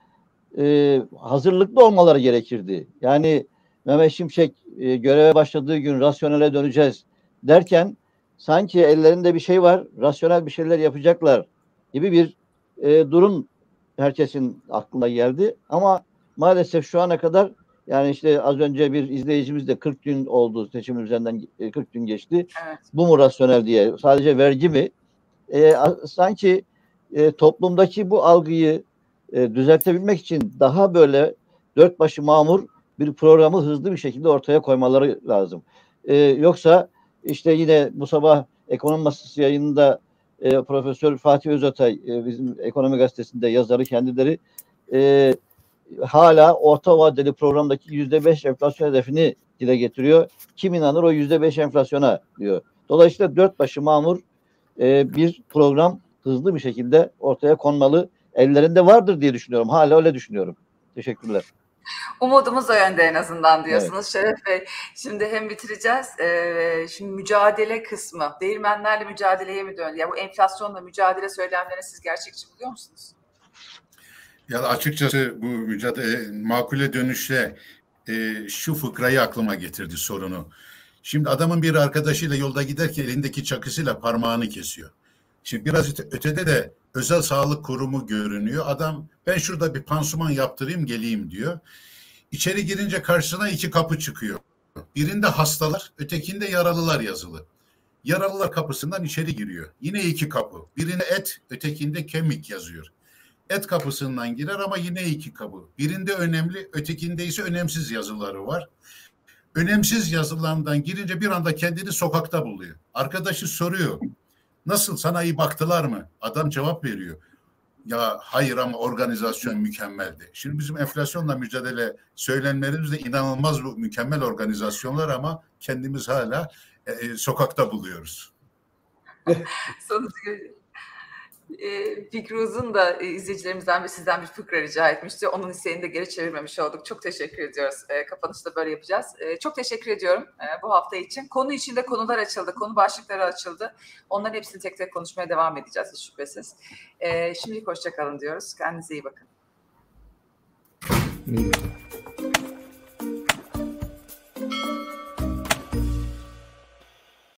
e, hazırlıklı olmaları gerekirdi. Yani Mehmet Şimşek e, göreve başladığı gün rasyonele döneceğiz derken sanki ellerinde bir şey var, rasyonel bir şeyler yapacaklar gibi bir e, durum herkesin aklına geldi. Ama maalesef şu ana kadar yani işte az önce bir izleyicimiz de 40 gün oldu seçim üzerinden 40 e, gün geçti. Evet. Bu mu rasyonel diye sadece vergi mi? E, sanki e, toplumdaki bu algıyı e, düzeltebilmek için daha böyle dört başı mamur bir programı hızlı bir şekilde ortaya koymaları lazım. E, yoksa işte yine bu sabah ekonomi masası yayınında e, Profesör Fatih Özatay e, bizim ekonomi gazetesinde yazarı kendileri e, hala orta vadeli programdaki yüzde beş enflasyon hedefini dile getiriyor. Kim inanır o yüzde beş enflasyona diyor. Dolayısıyla dört başı mamur e, bir program hızlı bir şekilde ortaya konmalı. Ellerinde vardır diye düşünüyorum. Hala öyle düşünüyorum. Teşekkürler. Umudumuz o yönde en azından diyorsunuz evet. Şeref Bey. Şimdi hem bitireceğiz. Ee, şimdi mücadele kısmı. Değirmenlerle mücadeleye mi döndü? Ya bu enflasyonla mücadele söylemlerini siz gerçekçi buluyor musunuz? Ya açıkçası bu mücadele makule dönüşle e, şu fıkrayı aklıma getirdi sorunu. Şimdi adamın bir arkadaşıyla yolda giderken elindeki çakısıyla parmağını kesiyor. Şimdi biraz ötede de özel sağlık kurumu görünüyor. Adam ben şurada bir pansuman yaptırayım geleyim diyor. İçeri girince karşısına iki kapı çıkıyor. Birinde hastalar, ötekinde yaralılar yazılı. Yaralılar kapısından içeri giriyor. Yine iki kapı. Birine et, ötekinde kemik yazıyor. Et kapısından girer ama yine iki kapı. Birinde önemli, ötekinde ise önemsiz yazıları var. Önemsiz yazılarından girince bir anda kendini sokakta buluyor. Arkadaşı soruyor. Nasıl sana iyi baktılar mı? Adam cevap veriyor. Ya hayır ama organizasyon mükemmeldi. Şimdi bizim enflasyonla mücadele söylenmelerimiz de inanılmaz bu mükemmel organizasyonlar ama kendimiz hala e, e sokakta buluyoruz. E, Fikri da izleyicilerimizden ve sizden bir fıkra rica etmişti. Onun isteğini de geri çevirmemiş olduk. Çok teşekkür ediyoruz. E, kapanışta böyle yapacağız. E, çok teşekkür ediyorum e, bu hafta için. Konu içinde konular açıldı, konu başlıkları açıldı. Onların hepsini tek tek konuşmaya devam edeceğiz hiç şüphesiz. E, şimdilik hoşçakalın diyoruz. Kendinize iyi bakın. İyi